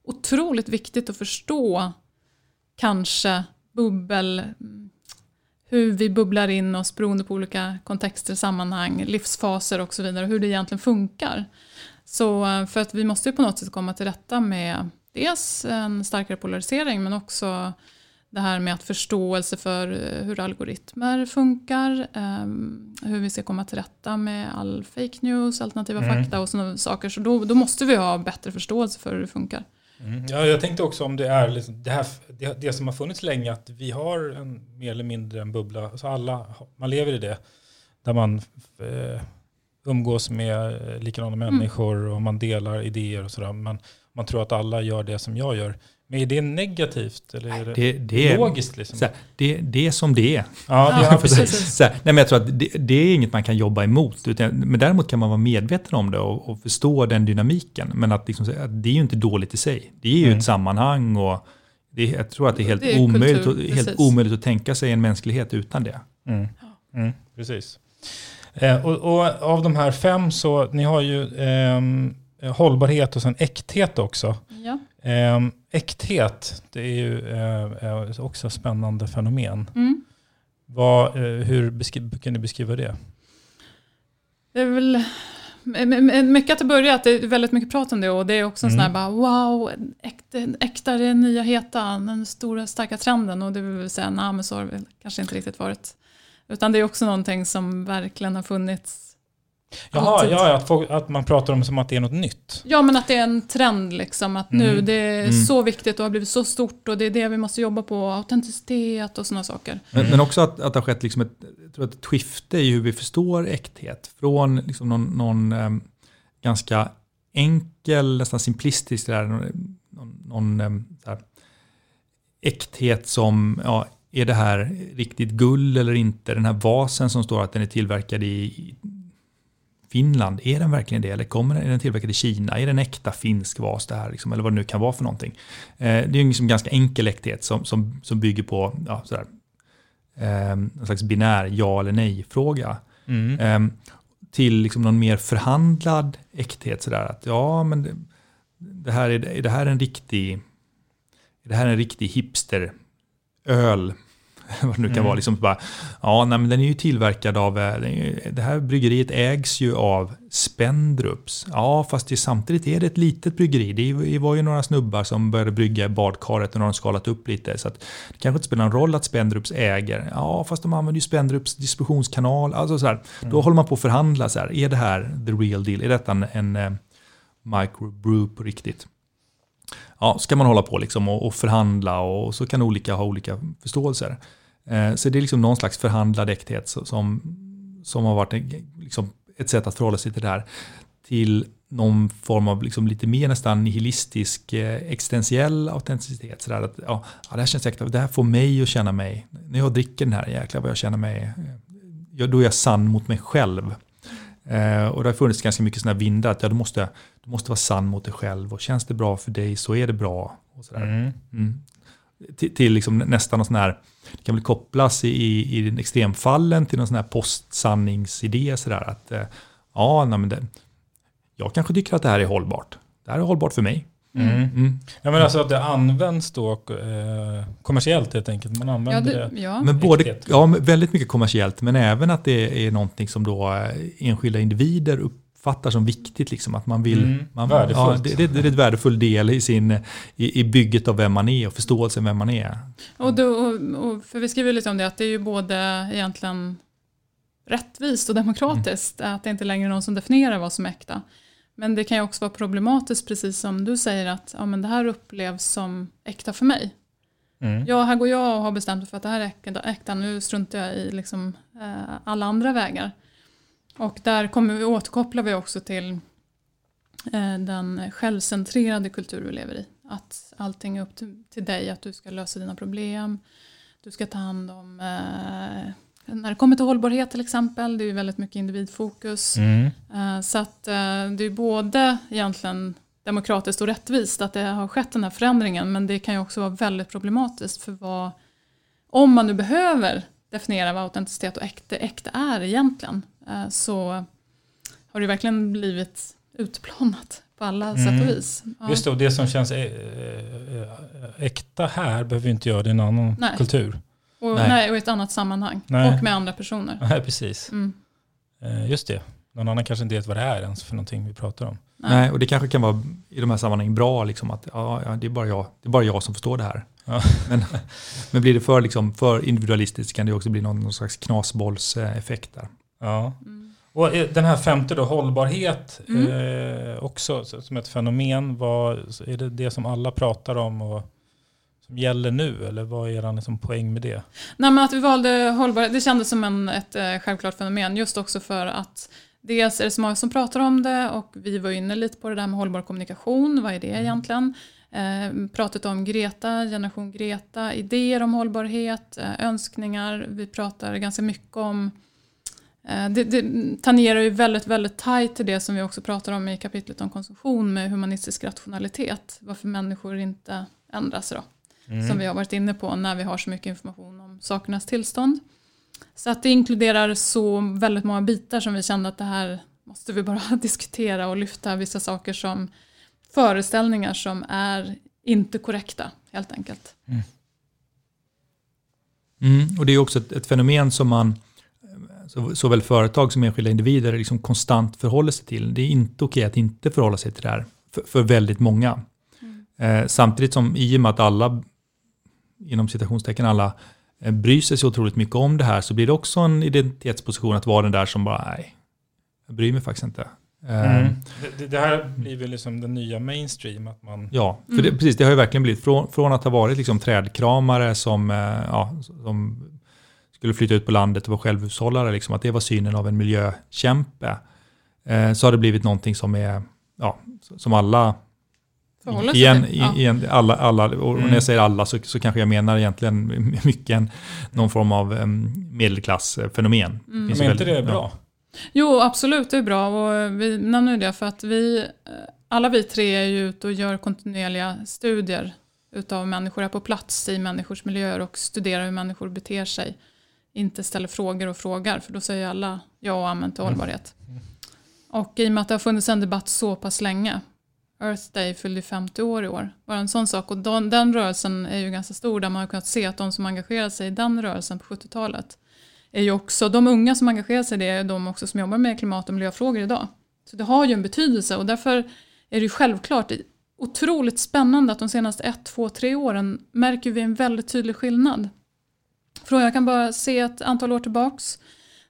otroligt viktigt att förstå kanske bubbel, hur vi bubblar in oss beroende på olika kontexter, sammanhang, livsfaser och så vidare, hur det egentligen funkar. Så eh, för att vi måste ju på något sätt komma till rätta med dels en starkare polarisering men också det här med att förståelse för eh, hur algoritmer funkar, eh, hur vi ska komma till rätta med all fake news, alternativa Mm. fakta och sådana saker. Så då, då måste vi ha bättre förståelse för hur det funkar. Mm. Ja, jag tänkte också om det är liksom det, här, det, det som har funnits länge, att vi har en mer eller mindre en bubbla, alltså alla, man lever i det, där man eh, umgås med eh, likadana människor och man delar idéer och sådär. Men man tror att alla gör det som jag gör. Men är det negativt eller är det, Det, logiskt? Liksom? så här, det, det är som det är. Ja, det, Ja, precis. precis. Så här, nej, men jag tror att det, det är inget man kan jobba emot. Utan, men däremot kan man vara medveten om det och, och förstå den dynamiken. Men att, liksom, att det är ju inte dåligt i sig. Det är ju Mm. ett sammanhang och det, jag tror att det är helt, Det är omöjligt, kultur, att- helt precis. omöjligt att tänka sig en mänsklighet utan det. Mm. Mm, precis. Eh, och, och av de här fem så, ni har ju ehm, hållbarhet och sen äkthet också. Ja. Ehm, äkthet, det är ju eh, också ett spännande fenomen. Mm. Vad, eh, hur beskri- kan du beskriva det? Det är väl mycket att det börjar, att det är väldigt mycket prat om det och det är också en sån här Mm. bara wow, äkta, är det nya heta, den stora starka trenden och det vill säga, nej men så har det kanske inte riktigt varit. Utan det är också någonting som verkligen har funnits. Jaha, alltid. ja, att, folk, att man pratar om det som att det är något nytt. Ja men att det är en trend liksom, att nu Mm. det är Mm. så viktigt och har blivit så stort och det är det vi måste jobba på, autenticitet och sådana saker. Men, Mm. men också att, att det har skett liksom ett, jag tror att ett skifte i hur vi förstår äkthet. Från liksom någon, någon ehm, ganska enkel, nästan simplistisk, där, någon, någon ehm, så här, äkthet som, ja, är det här riktigt guld eller inte? Den här vasen som står att den är tillverkad i i Finland, är den verkligen det? Eller kommer den, är den tillverkad i Kina? Är det en äkta finsk vas det här? Liksom, eller vad det nu kan vara för någonting. Eh, det är en liksom ganska enkel äkthet som, som, som bygger på ja, sådär, eh, en slags binär ja eller nej-fråga. Mm. Eh, till liksom någon mer förhandlad äkthet. Sådär, att ja, men det, det här är, är det här en riktig är det här en riktig hipster öl vad det nu kan Mm. vara. Liksom bara, ja, nej, men den är ju tillverkad av, eh, det här bryggeriet ägs ju av Spendrups. Ja, fast det, samtidigt är det ett litet bryggeri. Det var ju några snubbar som började brygga i badkaret och nu har de skalat upp lite. Så att det kanske inte spelar någon roll att Spendrups äger. Ja, fast de använder ju Spendrups distributionskanal. Alltså så här, Då håller man på att förhandla. Så här, är det här the real deal? Är detta en, en eh, microbrew på riktigt? Ja, ska man hålla på liksom och, och förhandla och så kan olika ha olika förståelser. Eh, så det är liksom någon slags förhandlad äkthet som, som har varit liksom ett sätt att förhålla sig till det här. Till någon form av liksom lite mer nästan nihilistisk eh, existentiell autenticitet. Så att, ja, det här känns äkta, det här får mig att känna mig, när jag dricker den här, jäklar vad jag känner mig, ja, då är jag sann mot mig själv. Eh, och det har funnits ganska mycket sådana vindar, att ja, du, måste, du måste vara sann mot dig själv och känns det bra för dig så är det bra. Och så där. Mm. Mm. Till, till liksom nästan någon sån här, det kan väl kopplas i, i, i den extremfallen till någon sån här postsanningsidé. Så där, att, eh, ja, nej, men det, jag kanske tycker att det här är hållbart. Det här är hållbart för mig. Mm. Mm. Ja, men alltså att det används då eh, kommersiellt helt enkelt. Man Ja, använder det, det. ja. Men både, ja, väldigt mycket kommersiellt, men även att det är någonting som då eh, enskilda individer uppfattar som viktigt. Liksom, att man vill, Mm, man. Ja, det, det, det är ett värdefull del i, sin, i, i bygget av vem man är och förståelsen vem man är. Och, då, och, och för vi skriver lite om det, att det är ju både egentligen rättvist och demokratiskt, att det inte längre är någon som definierar vad som är äkta. Men det kan ju också vara problematiskt, precis som du säger, att ja, men det här upplevs som äkta för mig. Mm. Ja, här går jag och har bestämt mig för att det här är äkta, äkta nu struntar jag i liksom, eh, alla andra vägar. Och där kommer vi, återkopplar vi också till eh, den självcentrerade kultur vi lever i. Att allting är upp till, dig, att du ska lösa dina problem, du ska ta hand om eh, när det kommer till hållbarhet till exempel, det är ju väldigt mycket individfokus. Mm. Eh, Så att eh, det är både egentligen demokratiskt och rättvist att det har skett den här förändringen men det kan ju också vara väldigt problematiskt för vad, om man nu behöver definiera vad autenticitet och äkta, äkta är egentligen så har det verkligen blivit utplånat på alla sätt Mm. och vis. Ja. Just det, och det som känns ä- ä- äkta här behöver inte göra det i en annan Nej. kultur. Och, Nej. nej. och i ett annat sammanhang Nej. och med andra personer. Nej, precis. Mm. Eh, Just det. Någon annan kanske inte vet vad det är ens för någonting vi pratar om. Nej. Nej, och det kanske kan vara i de här sammanhangen bra, liksom, att ja, ja, det, är bara jag, det är bara jag som förstår det här. Ja. Men, men blir det för, liksom, för individualistiskt kan det också bli någon, någon slags knasbollseffekt där. Ja. Mm. Och eh, den här femte då, hållbarhet, Mm. eh, också så- som ett fenomen. Vad, är det det som alla pratar om och som gäller nu? Eller vad är er liksom poäng med det? Nej, men att vi valde hållbarhet, det kändes som en, ett eh, självklart fenomen just också för att dels är det så många som pratar om det och vi var inne lite på det där med hållbar kommunikation, vad är det egentligen? Eh, pratat om Greta, generation Greta, idéer om hållbarhet, eh, önskningar, vi pratar ganska mycket om det, det tangerar ju väldigt, väldigt tajt till det som vi också pratar om i kapitlet om konsumtion med humanistisk rationalitet, varför människor inte ändras då som vi har varit inne på när vi har så mycket information om sakernas tillstånd. Så att det inkluderar så väldigt många bitar som vi kände att det här måste vi bara diskutera och lyfta vissa saker som föreställningar som är inte korrekta helt enkelt. Mm, och det är också ett, ett fenomen som man, så, såväl företag som enskilda individer, liksom konstant förhåller sig till. Det är inte okej att inte förhålla sig till det här för, för väldigt många. Eh, samtidigt som i och med att alla, inom citationstecken alla, eh, bryr sig så otroligt mycket om det här så blir det också en identitetsposition att vara den där som bara, nej, jag bryr mig faktiskt inte. Eh, Mm. Det, det här blir väl liksom den nya mainstream. Att man, Ja, för det, precis, det har ju verkligen blivit från, från att ha varit liksom trädkramare som, eh, ja, som skulle flytta ut på landet och vara självhushållare, liksom, att det var synen av en miljökämpe, eh, så har det blivit någonting som är, ja, som alla Förhåller sig igen, ja. igen, alla, alla, och Mm. när jag säger alla så, så kanske jag menar egentligen mycket en, någon form av medelklassfenomen. Mm. Men är inte det väldigt- bra? Jo, absolut, det är bra och vi nämner det för att vi, eh, alla vi tre är ju ute och gör kontinuerliga studier utav människor, är på plats i människors miljöer och studerar hur människor beter sig. Inte ställer frågor och frågar, för då säger alla ja och amen till hållbarhet. Och i och med att det har funnits en debatt så pass länge Earth Day fyllde 50 år i år. Bara en sån sak. Och den, den rörelsen är ju ganska stor där man har kunnat se att de som engagerar sig i den rörelsen på 70-talet är ju också, de unga som engagerar sig i det är de också som jobbar med klimat och miljöfrågor idag. Så det har ju en betydelse och därför är det ju självklart otroligt spännande att de senaste ett, två, tre åren märker vi en väldigt tydlig skillnad. Från jag kan bara se ett antal år tillbaks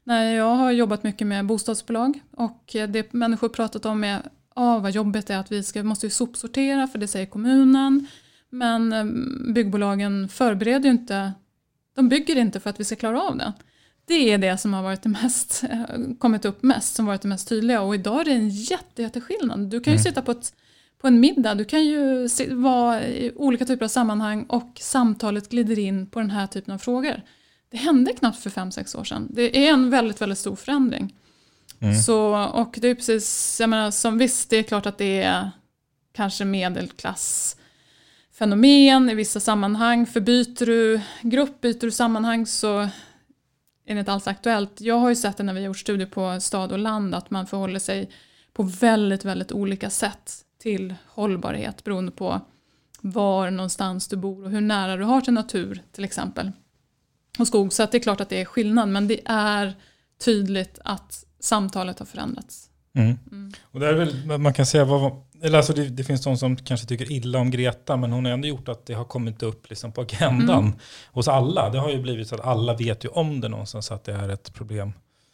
när jag har jobbat mycket med bostadsbolag och det människor pratat om är ah, vad jobbigt det är att vi ska, måste ju sopsortera för det säger kommunen. Men eh, byggbolagen förbereder ju inte, de bygger inte för att vi ska klara av det. Det är det som har varit det mest, eh, kommit upp mest, som varit det mest tydliga och idag är det en jätte, jätteskillnad. Du kan ju mm. sitta på, ett, på en middag, du kan ju vara i olika typer av sammanhang och samtalet glider in på den här typen av frågor. Det hände knappt för fem sex år sedan. Det är en väldigt, väldigt stor förändring. Mm. Så, och det är precis, jag menar, som visst det är klart att det är kanske medelklassfenomen i vissa sammanhang. För byter du grupp, byter du sammanhang så är det inte alls aktuellt. Jag har ju sett det när vi har gjort studier på stad och land att man förhåller sig på väldigt, väldigt olika sätt till hållbarhet beroende på var någonstans du bor och hur nära du har till natur till exempel. Och skog. Så att det är klart att det är skillnad men det är tydligt att samtalet har förändrats. Mm. Mm. Och det är väl, man kan säga, vad, eller alltså det, det, finns de som kanske tycker illa om Greta, men hon har ändå gjort att det har kommit upp liksom på agendan mm. hos alla. Det har ju blivit så att alla vet ju om det någonstans, att det är ett problem.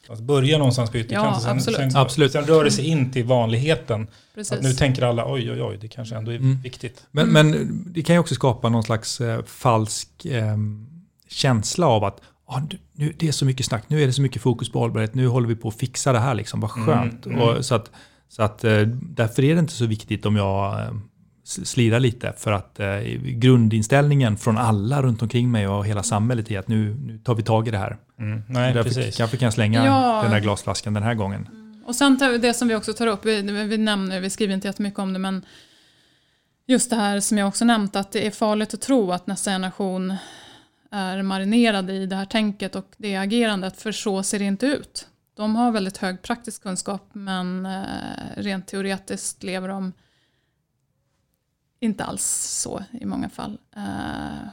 Alltså börja någonstans på ytterkanten, ja, sen, sen, absolut. sen rör det sig in till vanligheten. Att nu tänker alla, oj oj oj, det kanske ändå är mm. viktigt. Men, men, det kan ju också skapa någon slags eh, falsk eh, känsla av att ah, nu, det är så mycket snack, nu är det så mycket fokus på hållbarhet, nu håller vi på att fixa det här, liksom, vad mm, skönt. Mm, mm. Och, så att, så att, eh, därför är det inte så viktigt om jag slirar lite, för att eh, grundinställningen från alla runt omkring mig och hela samhället är att nu, nu tar vi tag i det här. Mm, nej, därför precis. kanske kan jag slänga ja. den där glasflaskan den här gången. Mm. Och sen det som vi också tar upp, vi, vi nämner, vi skriver inte jättemycket om det, men just det här som jag också nämnt, att det är farligt att tro att nästa generation är marinerade i det här tänket och det agerandet, för så ser det inte ut. De har väldigt hög praktisk kunskap men eh, rent teoretiskt lever de inte alls så i många fall. Eh,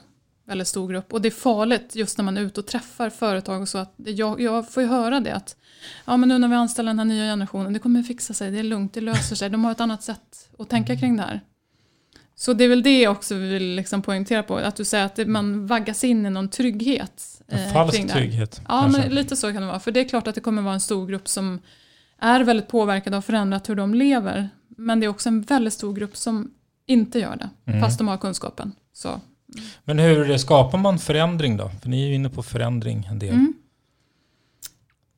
väldigt stor grupp. Och det är farligt just när man är ute och träffar företag och så. att jag, jag får ju höra det att ja, men nu när vi anställer den här nya generationen, det kommer fixa sig, det är lugnt, det löser sig. De har ett annat sätt att tänka kring det här. Så det är väl det också vi vill liksom poängtera på, att du säger att man vaggas in i någon trygghet. En eh, falsk trygghet. Ja, men lite så kan det vara. För det är klart att det kommer vara en stor grupp som är väldigt påverkade och förändrat hur de lever. Men det är också en väldigt stor grupp som inte gör det, mm. fast de har kunskapen. Så. Men hur skapar man förändring då? För ni är ju inne på förändring en del. Mm.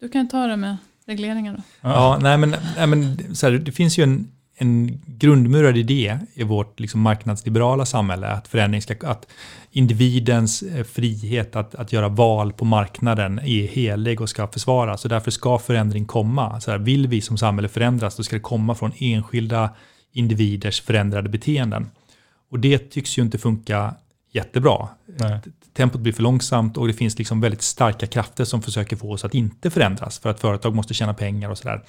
Du kan ta det med regleringar då. Ja, nej men, nej men så här, det finns ju en en grundmurad idé i vårt liksom marknadsliberala samhälle att förändring ska, att individens eh, frihet att, att göra val på marknaden är helig och ska försvaras. Så därför ska förändring komma. Så här, vill vi som samhälle förändras, då ska det komma från enskilda individers förändrade beteenden. Och det tycks ju inte funka jättebra. Nej. Tempot blir för långsamt och det finns liksom väldigt starka krafter som försöker få oss att inte förändras för att företag måste tjäna pengar och sådär.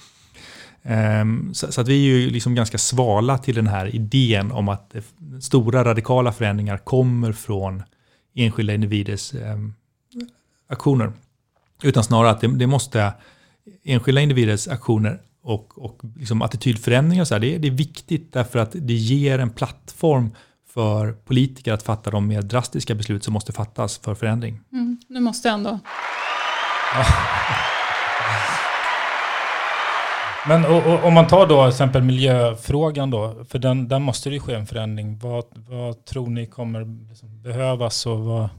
Ehm, så att vi är ju liksom ganska svala till den här idén om att stora radikala förändringar kommer från enskilda individers ehm, aktioner. Utan snarare att det, måste, enskilda individers aktioner och, och liksom attitydförändringar, så här, det, det, är viktigt därför att det ger en plattform för politiker att fatta de mer drastiska beslut som måste fattas för förändring. Mm, nu måste jag ändå. Men och, och, om man tar då exempel miljöfrågan då, för den, där måste det ju ske en förändring. Vad, vad tror ni kommer liksom behövas och vad?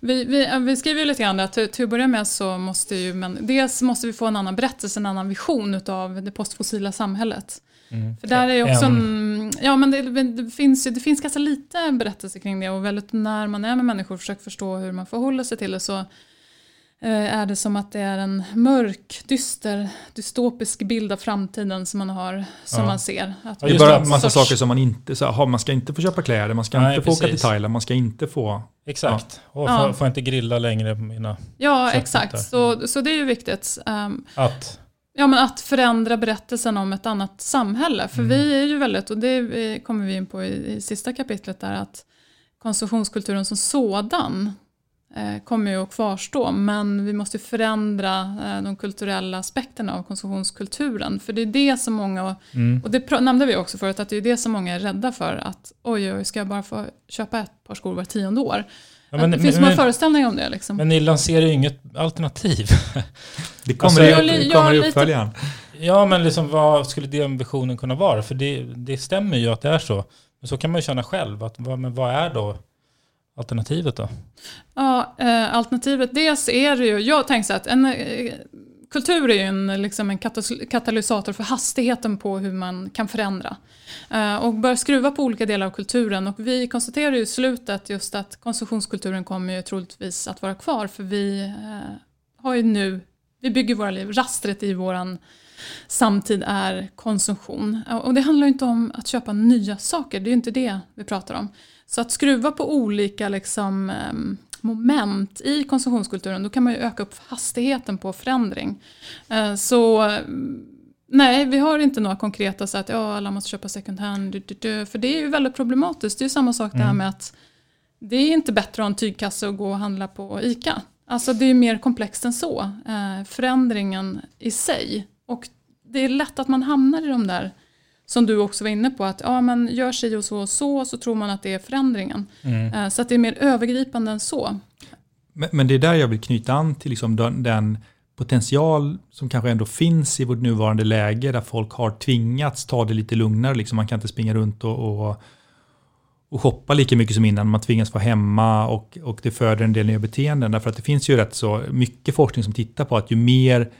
Vi, vi, vi skriver ju lite grann att till, till att börja med så måste ju, men dels måste vi få en annan berättelse, en annan vision av det postfossila samhället. Mm. För där är också en, ja men det, det, finns det finns ganska lite berättelse kring det och väldigt när man är med människor och försöker förstå hur man förhåller sig till det så är det som att det är en mörk, dyster, dystopisk bild av framtiden som man har, som ja. man ser. Att det är bara en massa sorts... saker som man inte, så här, man ska inte få köpa kläder, man ska Nej, inte få precis. åka till Thailand, man ska inte få... Exakt, ja. och får, ja. får inte grilla längre på mina Ja, exakt. Så, så det är ju viktigt. Um, att? Ja, men att förändra berättelsen om ett annat samhälle. För Mm. vi är ju väldigt, och det eh, kommer vi in på i, i sista kapitlet där, att konsumtionskulturen som sådan eh, kommer ju att kvarstå. Men vi måste förändra eh, de kulturella aspekterna av konsumtionskulturen. För det är det som många, Mm. och det pr- nämnde vi också förut, att det är det som många är rädda för. Att oj, oj, ska jag bara få köpa ett par skor var tionde år? Ja, men- det finns men- många föreställningar om det. Liksom. Men ni lanserar ju inget alternativ. Det kommer, Alltså, i, jag- det jag kommer i lite- uppföljaren. Ja, men liksom, vad skulle den visionen kunna vara? För det, det stämmer ju att det är så. Men så kan man ju känna själv. Att, men vad är då alternativet då? Ja, eh, alternativet, dels är det ju, jag tänker så att en, eh, kultur är ju en, liksom en katalysator för hastigheten på hur man kan förändra. Eh, och bör skruva på olika delar av kulturen och vi konstaterar ju i slutet just att konsumtionskulturen kommer ju troligtvis att vara kvar för vi eh, har ju nu, vi bygger våra liv, rastret i våran samtid är konsumtion. Eh, och det handlar ju inte om att köpa nya saker, det är ju inte det vi pratar om. Så att skruva på olika liksom, em, moment i konsumtionskulturen, då kan man ju öka upp hastigheten på förändring. Eh, Så mm, nej, vi har inte några konkreta så att ja, alla måste köpa second hand, för det är ju väldigt problematiskt. Det är ju samma sak det här Mm. med att det är inte bättre att ha en tygkasse och gå och handla på ICA. Alltså det är mer komplext än så. Eh, förändringen i sig. Och det är lätt att man hamnar i de där som du också var inne på, att ja, men gör sig och så och så, så tror man att det är förändringen. Mm. Eh, Så att det är mer övergripande än så. Men, men det är där jag vill knyta an till liksom den, den potential som kanske ändå finns i vårt nuvarande läge där folk har tvingats ta det lite lugnare. Liksom man kan inte springa runt och, och, och shoppa lika mycket som innan. Man tvingas vara hemma och, och det föder en del nya beteenden. Därför att det finns ju rätt så mycket forskning som tittar på att ju mer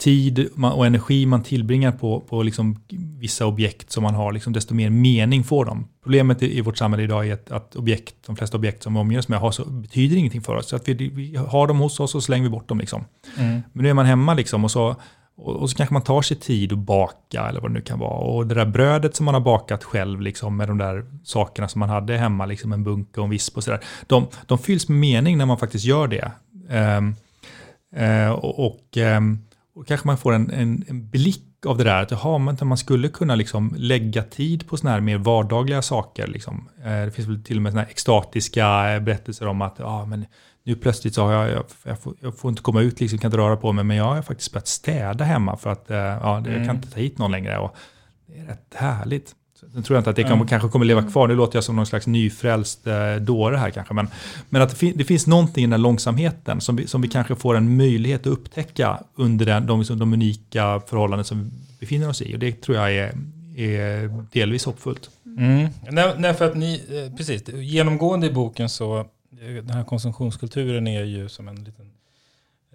tid och energi man tillbringar på, på liksom vissa objekt som man har, liksom, desto mer mening får de. Problemet i, i vårt samhälle idag är att, att objekt, de flesta objekt som vi omger oss med har så, betyder ingenting för oss. Så att vi, vi har dem hos oss och slänger vi bort dem. Liksom. Mm. Men nu är man hemma liksom och så, och, och så kanske man tar sig tid att baka eller vad det nu kan vara. Och det där brödet som man har bakat själv liksom, med de där sakerna som man hade hemma, liksom en bunke och en visp och sådär. De, de fylls med mening när man faktiskt gör det. Ehm, eh, och, ehm, och kanske man får en, en, en blick av det där, att jaha, man, man skulle kunna liksom lägga tid på sådana här mer vardagliga saker. Liksom. Eh, det finns väl till och med såna här extatiska eh, berättelser om att ja, men nu plötsligt så har jag, jag, jag, får, jag får inte komma ut, liksom, kan inte röra på mig, men jag har faktiskt börjat städa hemma för att eh, ja, det, jag kan Mm. inte ta hit någon längre. Och det är rätt härligt. Sen tror jag inte att det kan, Mm. kanske kommer leva kvar. Nu låter jag som någon slags nyfrälst eh, dåre här kanske. Men, men att det, fin- det finns någonting i den här långsamheten som vi, som vi kanske får en möjlighet att upptäcka under den, de, liksom, de unika förhållanden som vi befinner oss i. Och det tror jag är, är delvis hoppfullt. Mm. Nej, nej, för att ni, eh, precis, genomgående i boken så, eh, den här konsumtionskulturen är ju som en liten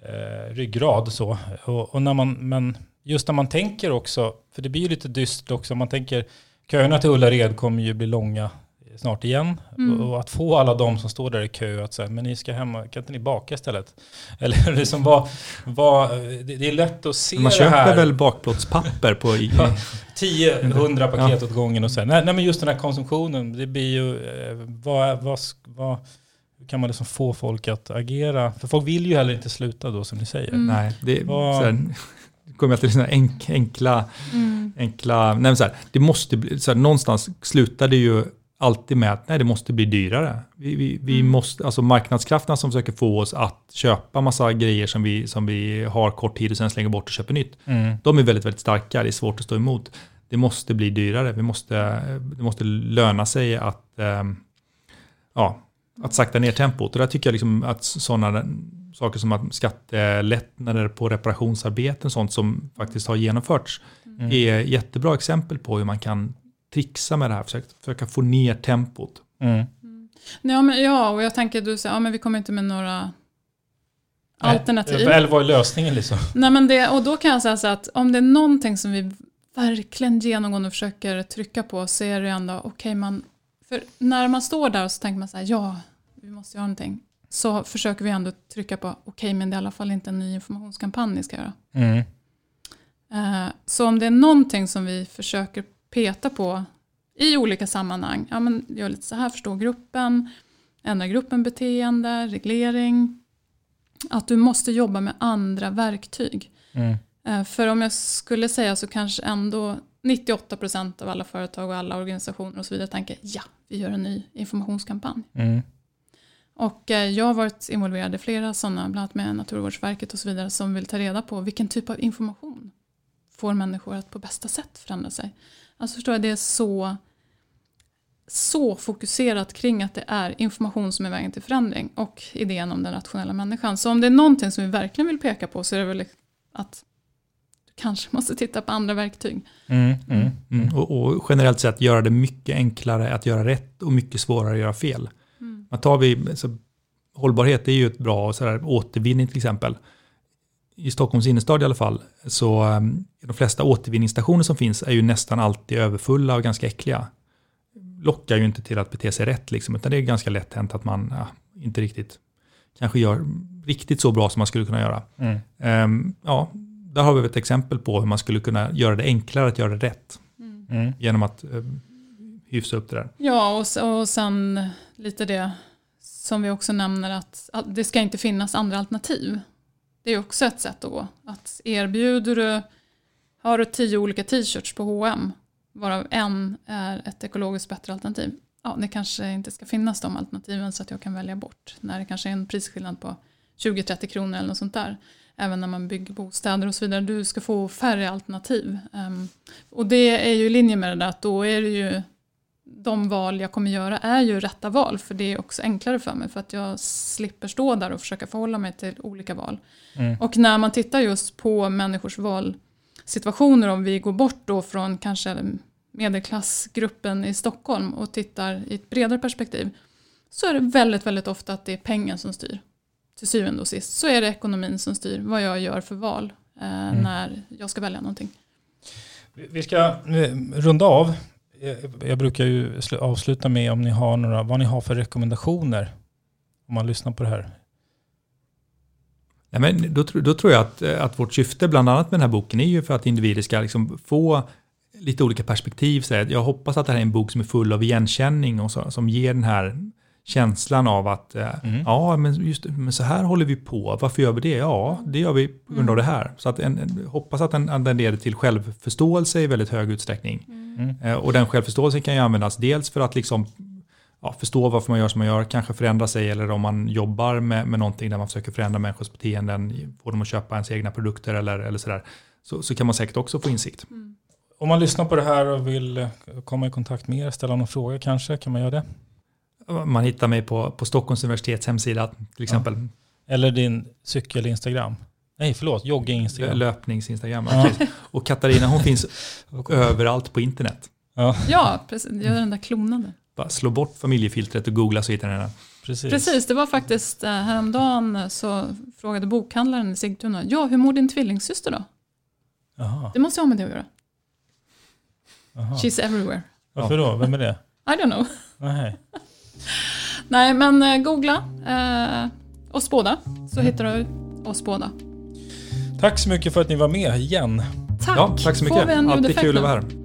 eh, ryggrad så. Och, och när man, men just när man tänker också, för det blir ju lite dystert också, man tänker köerna till Ullared kommer ju bli långa snart igen. Mm. Och, att få alla de som står där i kö att säga, men ni ska hemma, kan inte ni baka istället? Eller liksom vad, vad, det, det är lätt att se Man det köper här. väl bakplåtspapper på... I, Ja. 10-100 paket Ja. åt gången och så. Nej, nej, men just den här konsumtionen, det blir ju, eh, vad, vad, vad, hur kan man liksom få folk att agera? För folk vill ju heller inte sluta då som ni säger. Mm. Nej, det, såhär, kommer jag till sådana enk, enkla, Mm. enkla, nej men så här, det måste bli, så här, någonstans slutar det ju alltid med att nej, det måste bli dyrare. Vi, vi, vi Mm. måste, alltså marknadskrafterna som försöker få oss att köpa massa grejer som vi, som vi har kort tid och sen slänger bort och köper nytt. Mm. De är väldigt, väldigt starka, det är svårt att stå emot. Det måste bli dyrare, vi måste, det måste löna sig att, ehm, ja, att sakta ner tempot. Och där tycker jag liksom att sådana saker som att skattelättnader på reparationsarbeten, sånt som faktiskt har genomförts, Mm. är jättebra exempel på hur man kan trixa med det här, försöka, försöka få ner tempot. Mm. Ja, men, ja, och jag tänker du säger, ja men vi kommer inte med några alternativ. Nej, Eller vad är lösningen liksom? Nej, men det, och då kan jag säga så att om det är någonting som vi verkligen genomgående försöker trycka på så är det ändå, okej man, för när man står där och så tänker man så här, ja, vi måste göra någonting, så försöker vi ändå trycka på, okej men det är i alla fall inte en ny informationskampanj ni ska göra. Mm. Eh, Så om det är någonting som vi försöker peta på i olika sammanhang, ja men gör lite så här, förstå gruppen, ändra gruppen beteende, reglering, att du måste jobba med andra verktyg. Mm. Eh, För om jag skulle säga så kanske ändå 98 procent av alla företag och alla organisationer och så vidare tänker ja, vi gör en ny informationskampanj. Mm. Och eh, jag har varit involverad i flera sådana, bland annat med Naturvårdsverket och så vidare, som vill ta reda på vilken typ av information får människor att på bästa sätt förändra sig. Alltså förstår jag, det är så, så fokuserat kring att det är information som är vägen till förändring och idén om den rationella människan. Så om det är någonting som vi verkligen vill peka på så är det väl att du kanske måste titta på andra verktyg. Mm, mm, Mm. Och, och generellt sett göra det mycket enklare att göra rätt och mycket svårare att göra fel. Mm. Man tar vi, så, hållbarhet är ju ett bra så här, återvinning till exempel. I Stockholms innerstad i alla fall, så um, de flesta återvinningsstationer som finns är ju nästan alltid överfulla och ganska äckliga. Lockar ju inte till att bete sig rätt, liksom, utan det är ganska lätt hänt att man ja, inte riktigt kanske gör riktigt så bra som man skulle kunna göra. Mm. Ehm, ja, där har vi ett exempel på hur man skulle kunna göra det enklare att göra det rätt. Mm. Genom att um, hyfsa upp det där. Ja, och, och sen lite det som vi också nämner att, att det ska inte finnas andra alternativ. Det är också ett sätt att gå. Att erbjuder du, har du tio olika t-shirts på H&M varav en är ett ekologiskt bättre alternativ. Ja, det kanske inte ska finnas de alternativen så att jag kan välja bort. När det kanske är en prisskillnad på 20-30 kronor eller något sånt där. Även när man bygger bostäder och så vidare. Du ska få färre alternativ. Ehm, och det är ju i linje med det där att då är det ju de val jag kommer göra är ju rätta val för det är också enklare för mig för att jag slipper stå där och försöka förhålla mig till olika val. Mm. Och när man tittar just på människors valsituationer om vi går bort då från kanske medelklassgruppen i Stockholm och tittar i ett bredare perspektiv så är det väldigt, väldigt ofta att det är pengen som styr. Till syvende och sist så är det ekonomin som styr vad jag gör för val eh, när jag ska välja någonting. Vi ska runda av. Jag brukar ju slu- avsluta med om ni har några, vad ni har för rekommendationer. Om man lyssnar på det här. Ja, men då, då tror jag att, eh, att vårt syfte bland annat med den här boken är ju för att individer ska liksom få lite olika perspektiv. Så jag hoppas att det här är en bok som är full av igenkänning och så, som ger den här känslan av att eh, Mm. ja, men, just, men så här håller vi på. Varför gör vi det? Ja, det gör vi på grund av det här. Så att en, hoppas att den, att den leder till självförståelse i väldigt hög utsträckning. Mm. Eh, och den självförståelsen kan ju användas dels för att liksom ja, förstå varför man gör som man gör, kanske förändra sig eller om man jobbar med, med någonting där man försöker förändra människors beteenden, få dem att köpa ens egna produkter eller, eller sådär, så, så kan man säkert också få insikt. Om man lyssnar på det här och vill eh, komma i kontakt med er, ställa någon fråga kanske, kan man göra det? Man hittar mig på, på Stockholms universitets hemsida till exempel. Eller din cykel-instagram? Nej, förlåt, jogging-instagram. Löpnings-instagram. Ja. Och Katarina hon finns överallt på internet. Ja, Ja, precis. Gör den där klonade. Bara slå bort familjefiltret och googla så hittar ni den. precis. Precis, det var faktiskt eh, häromdagen så frågade bokhandlaren i Sigtuna, ja hur mår din tvillingsyster då? Jaha, Det måste ha med det att göra. jaha. She's everywhere. Varför då? Vem är det? I don't know. Nej. Nej, men eh, googla eh, oss båda så hittar du oss båda. Tack så mycket för att ni var med igen. Tack! Ja, tack så mycket. Alltid kul att vara här.